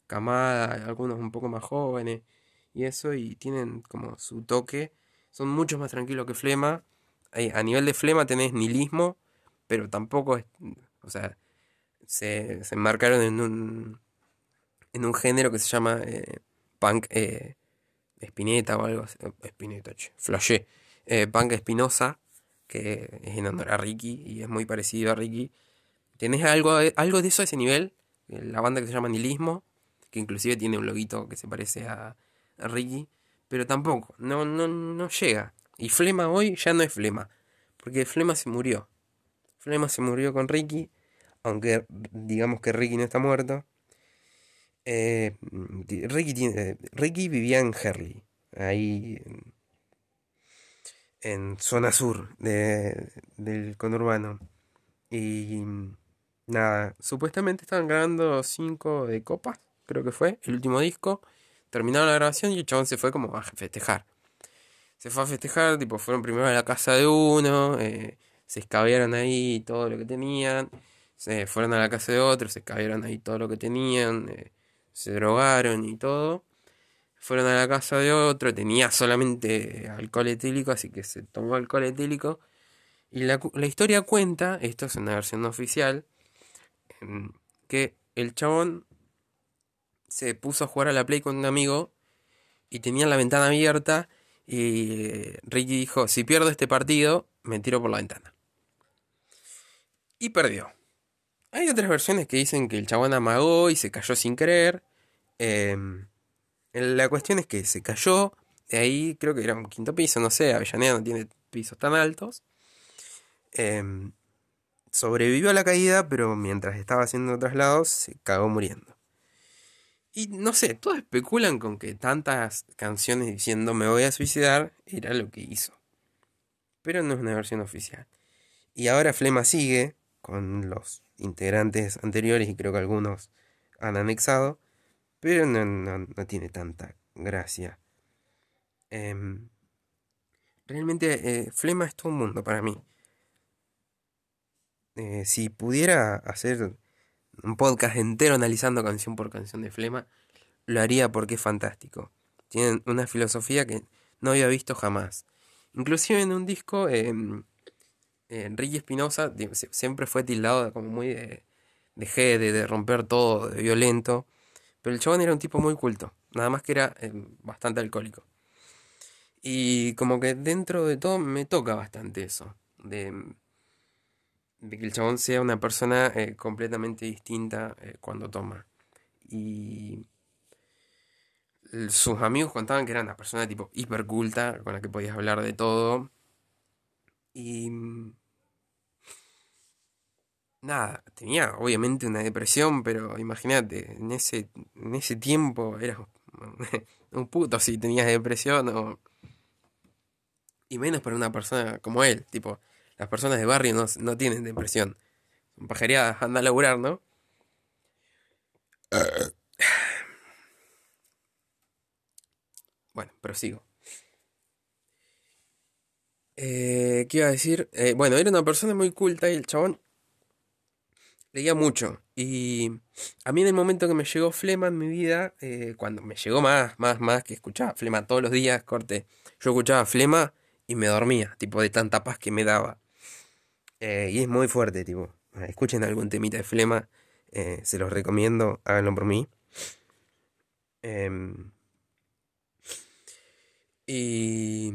camada, algunos un poco más jóvenes y eso, y tienen como su toque. Son mucho más tranquilos que Flema. A nivel de Flema tenés nihilismo, pero tampoco es. O sea, se, se enmarcaron en un, en un género que se llama eh, punk eh, Spinetta o algo así. Spinetta, flashé. Eh, punk Espinosa, que es en honor a Ricky y es muy parecido a Ricky. Tenés algo, algo de eso a ese nivel. La banda que se llama Nihilismo, que inclusive tiene un loguito que se parece a, Ricky, pero tampoco, no, no, no llega. Y Flema hoy ya no es Flema, porque Flema se murió. Flema se murió con Ricky, aunque digamos que Ricky no está muerto. Eh, Ricky, vivía en Herley, ahí en, zona sur del conurbano. Y nada, supuestamente estaban grabando cinco de copas, creo que fue, el último disco. Terminaron la grabación y el chabón se fue como a festejar. Se fue a festejar, tipo, fueron primero a la casa de uno, eh, se escabearon ahí todo lo que tenían, se fueron a la casa de otro, se escabearon ahí todo lo que tenían, eh, se drogaron y todo. Fueron a la casa de otro, tenía solamente alcohol etílico, así que se tomó alcohol etílico. Y la, historia cuenta, esto es una versión oficial, em, que el chabón se puso a jugar a la Play con un amigo y tenía la ventana abierta y Ricky dijo, si pierdo este partido, me tiro por la ventana. Y perdió. Hay otras versiones que dicen que el chabón amagó y se cayó sin querer. Em, la cuestión es que se cayó. De ahí creo que era un quinto piso, no sé, Avellaneda no tiene pisos tan altos. Em, sobrevivió a la caída, pero mientras estaba haciendo traslados se cagó muriendo. Y no sé, todos especulan con que tantas canciones diciendo me voy a suicidar era lo que hizo. Pero no es una versión oficial. Y ahora Flema sigue con los integrantes anteriores y creo que algunos han anexado, pero no, tiene tanta gracia. Em, realmente eh, Flema es todo un mundo para mí. Eh, si pudiera hacer un podcast entero analizando canción por canción de Flema, lo haría porque es fantástico. Tienen una filosofía que no había visto jamás. Inclusive en un disco, eh, Ricky Espinosa siempre fue tildado como muy de, de de, romper todo, de violento. Pero el chabón era un tipo muy culto, nada más que era em, bastante alcohólico. Y como que dentro de todo me toca bastante eso, de de que el chabón sea una persona eh, completamente distinta eh, cuando toma. Y sus amigos contaban que era una persona tipo hiperculta, con la que podías hablar de todo. Y nada, tenía obviamente una depresión, pero imagínate, en ese, en ese tiempo eras un puto si tenías depresión o... Y menos para una persona como él, tipo, las personas de barrio no, tienen depresión. Son pajereadas, anda a laburar, ¿no? Bueno, prosigo. Eh, ¿Qué iba a decir? Eh, bueno, era una persona muy culta y el chabón leía mucho. Y a mí en el momento que me llegó Flema en mi vida, eh, cuando me llegó más, más, más, que escuchaba Flema todos los días, corte, yo escuchaba Flema y me dormía, tipo de tanta paz que me daba. Eh, y es muy fuerte, tipo. Escuchen algún temita de flema. Eh, se los recomiendo. Háganlo por mí. Em, y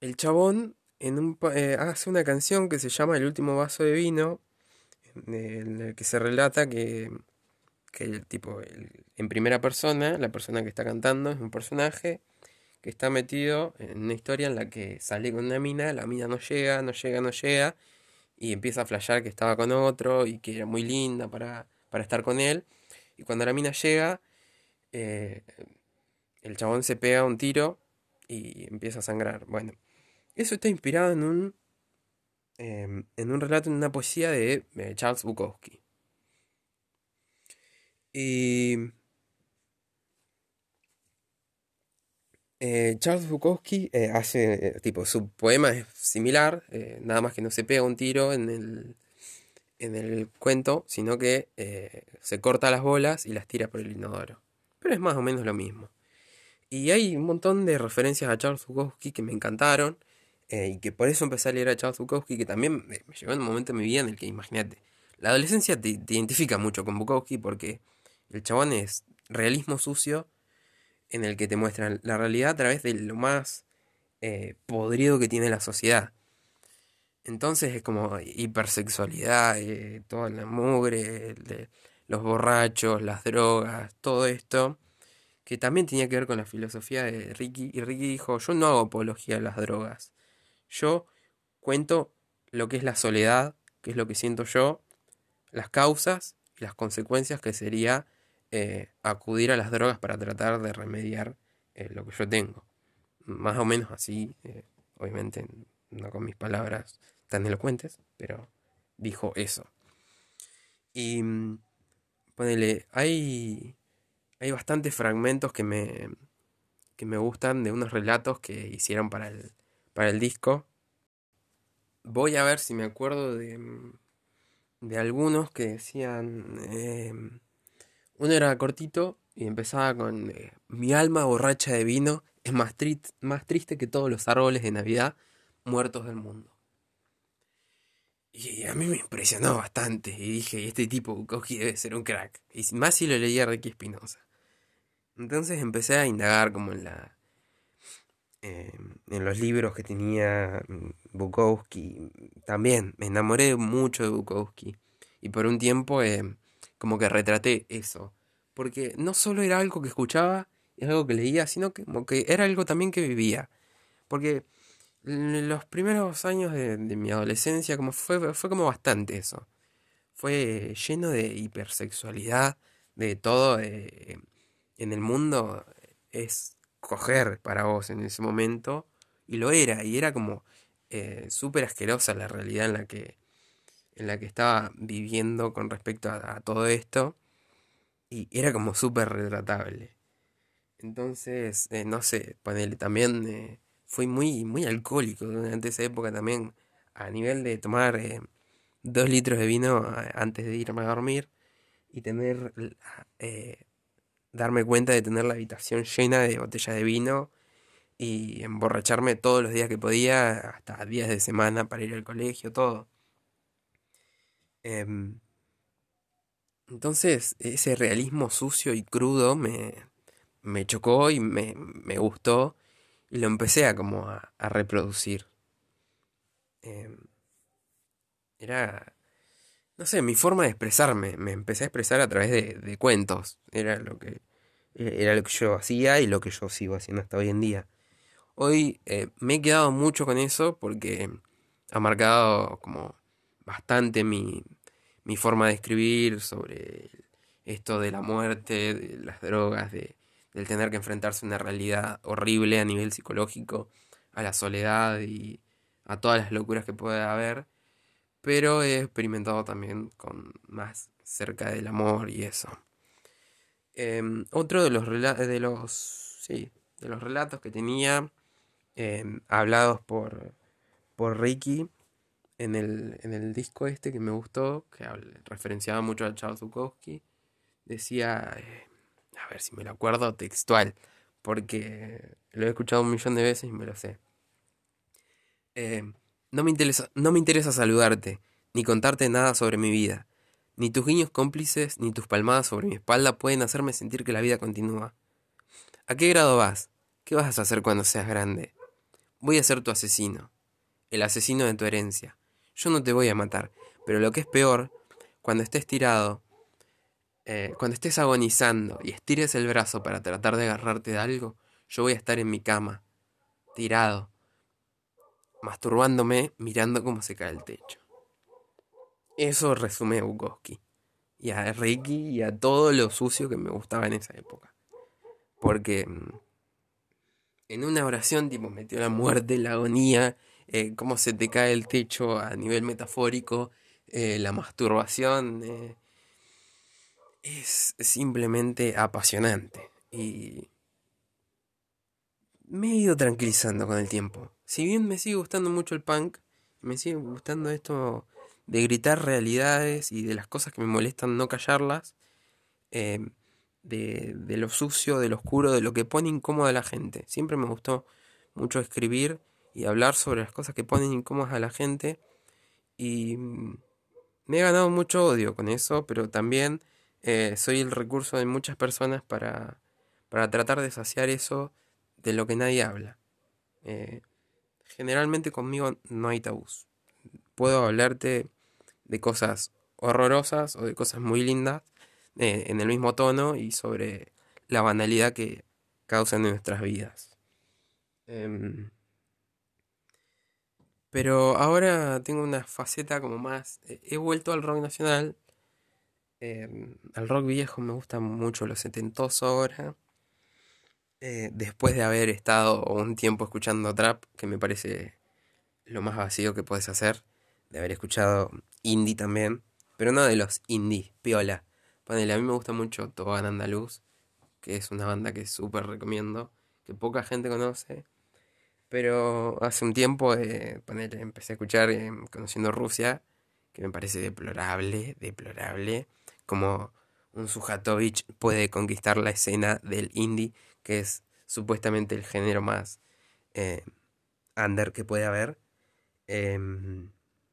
el chabón eh, hace una canción que se llama El último vaso de vino, en el que se relata que, que el tipo, en primera persona, la persona que está cantando es un personaje que está metido en una historia en la que sale con una mina, la mina no llega, no llega, no llega, y empieza a flashear que estaba con otro y que era muy linda para, estar con él. Y cuando la mina llega, eh, el chabón se pega un tiro y empieza a sangrar. Bueno, Eso está inspirado en un, em, en un relato, en una poesía de Charles Bukowski. Y eh, Charles Bukowski eh, hace, eh, tipo, su poema es similar, nada más que no se pega un tiro en el, en el cuento, sino que se corta las bolas y las tira por el inodoro. Pero es más o menos lo mismo. Y hay un montón de referencias a Charles Bukowski que me encantaron. y que por eso empecé a leer a Charles Bukowski, que también me, llegó en un momento de mi vida en el que, imagínate, la adolescencia te identifica mucho con Bukowski porque el chabón es realismo sucio en el que te muestran la realidad a través de lo más eh, podrido que tiene la sociedad. Entonces es como hipersexualidad, eh, toda la mugre, los borrachos, las drogas, todo esto, que también tenía que ver con la filosofía de Ricky. Y Ricky dijo, yo no hago apología a las drogas, yo cuento lo que es la soledad, que es lo que siento yo, las causas y las consecuencias que sería eh, acudir a las drogas para tratar de remediar eh, lo que yo tengo. Más o menos así, eh, obviamente no con mis palabras tan elocuentes, pero dijo eso. Y mm, ponele, hay, hay bastantes fragmentos que me, que me gustan de unos relatos que hicieron para el, para el disco. Voy a ver si me acuerdo de, mm, de algunos que decían... Uno era cortito y empezaba con eh, Mi alma borracha de vino es más, más triste que todos los árboles de Navidad muertos del mundo. Y a mí me impresionó bastante. Y dije, este tipo Bukowski debe ser un crack. Y más si lo leía Ricky Espinosa. Entonces empecé a indagar como en la. Em, en los libros que tenía Bukowski. También me enamoré mucho de Bukowski. Y por un tiempo em, como que retraté eso. Porque no solo era algo que escuchaba y algo que leía, sino que, como que era algo también que vivía. Porque los primeros años de, mi adolescencia como fue, fue como bastante eso. Fue lleno de hipersexualidad, de todo en el mundo es coger para vos en ese momento. Y lo era, y era como eh, súper asquerosa la realidad en la que en la que estaba viviendo con respecto a, todo esto. Y era como súper retratable. Entonces, eh, no sé, ponele, también eh, fui muy, muy alcohólico durante esa época también. A nivel de tomar eh, dos litros de vino antes de irme a dormir. Y tener, darme cuenta de tener la habitación llena de botellas de vino. Y emborracharme todos los días que podía, hasta días de semana para ir al colegio, todo. Em, entonces, ese realismo sucio y crudo me, me chocó y me, me, gustó y lo empecé a como a, reproducir. Em, era, no sé, mi forma de expresarme. Me empecé a expresar a través de, cuentos. Era lo que era lo que yo hacía y lo que yo sigo haciendo hasta hoy en día. Hoy eh, me he quedado mucho con eso porque ha marcado como bastante mi, mi forma de escribir sobre esto de la muerte, de las drogas, de, del tener que enfrentarse a una realidad horrible a nivel psicológico, a la soledad y a todas las locuras que puede haber, pero he experimentado también con más cerca del amor y eso. Em, otro de los, de los, sí, de los relatos que tenía em, hablados por, por Ricky en el, en el disco este que me gustó, que referenciaba mucho a Charles Bukowski, decía, eh, a ver si me lo acuerdo textual, porque lo he escuchado un millón de veces y me lo sé. Eh, no, me interesa, no me interesa saludarte, ni contarte nada sobre mi vida. Ni tus guiños cómplices, ni tus palmadas sobre mi espalda pueden hacerme sentir que la vida continúa. ¿A qué grado vas? ¿Qué vas a hacer cuando seas grande? Voy a ser tu asesino, el asesino de tu herencia. Yo no te voy a matar, pero lo que es peor, cuando estés tirado, eh, cuando estés agonizando y estires el brazo para tratar de agarrarte de algo, yo voy a estar en mi cama, tirado, masturbándome, mirando cómo se cae el techo. Eso resume a Bukowski. Y a Ricky y a todo lo sucio que me gustaba en esa época. Porque mm, en una oración, tipo, metió la muerte, la agonía eh, cómo se te cae el techo a nivel metafórico, eh, la masturbación, eh, es simplemente apasionante. Y me he ido tranquilizando con el tiempo. Si bien me sigue gustando mucho el punk, me sigue gustando esto de gritar realidades y de las cosas que me molestan no callarlas, de, de, lo sucio, de lo oscuro, de lo que pone incómoda a la gente. Siempre me gustó mucho escribir y hablar sobre las cosas que ponen incómodas a la gente y mm, me he ganado mucho odio con eso, pero también eh, soy el recurso de muchas personas para, para tratar de saciar eso de lo que nadie habla. Eh, generalmente conmigo no hay tabús. Puedo hablarte de cosas horrorosas o de cosas muy lindas eh, en el mismo tono y sobre la banalidad que causan en nuestras vidas. Em, pero ahora tengo una faceta como más... He vuelto al rock nacional. Em, al rock viejo me gusta mucho los setentosos ahora. Eh, después de haber estado un tiempo escuchando trap, que me parece lo más vacío que puedes hacer. De haber escuchado indie también. Pero no de los indie, piola. Ponele, a mí me gusta mucho Tobán Andaluz, que es una banda que súper recomiendo, que poca gente conoce. Pero hace un tiempo, eh, empecé a escuchar eh, Conociendo Rusia, que me parece deplorable, deplorable, como un Sujatovich puede conquistar la escena del indie, que es supuestamente el género más eh, under que puede haber. Em,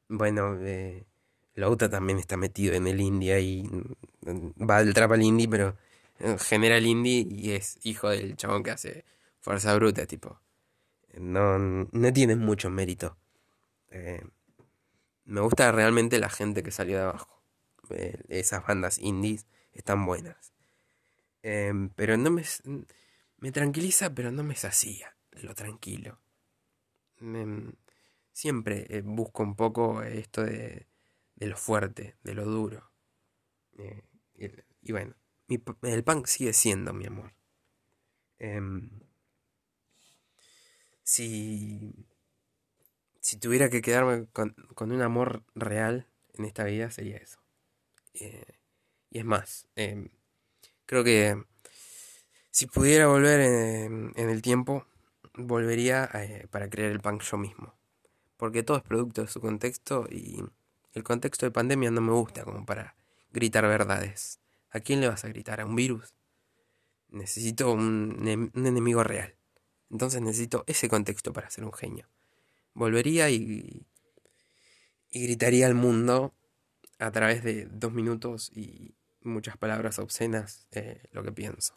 bueno, eh, Lauta también está metido en el indie y mm, va del trap al indie, pero eh, genera el indie y es hijo del chabón que hace Fuerza Bruta, tipo no, no tienen mucho mérito. Eh, me gusta realmente la gente que salió de abajo. Eh, esas bandas indies están buenas. Em, pero no me, me tranquiliza, pero no me sacía lo tranquilo. siempre eh, busco un poco esto de, de, lo fuerte, de lo duro. Y, y, bueno, el punk sigue siendo mi amor. Si, si tuviera que quedarme con, un amor real en esta vida, sería eso. Eh, y es más, em, creo que si pudiera volver en, el tiempo, volvería eh, para crear el punk yo mismo. Porque todo es producto de su contexto y el contexto de pandemia no me gusta como para gritar verdades. ¿A quién le vas a gritar? ¿A un virus? Necesito un enemigo real. Entonces necesito ese contexto para ser un genio. Volvería y, y gritaría al mundo a través de dos minutos y muchas palabras obscenas eh, lo que pienso.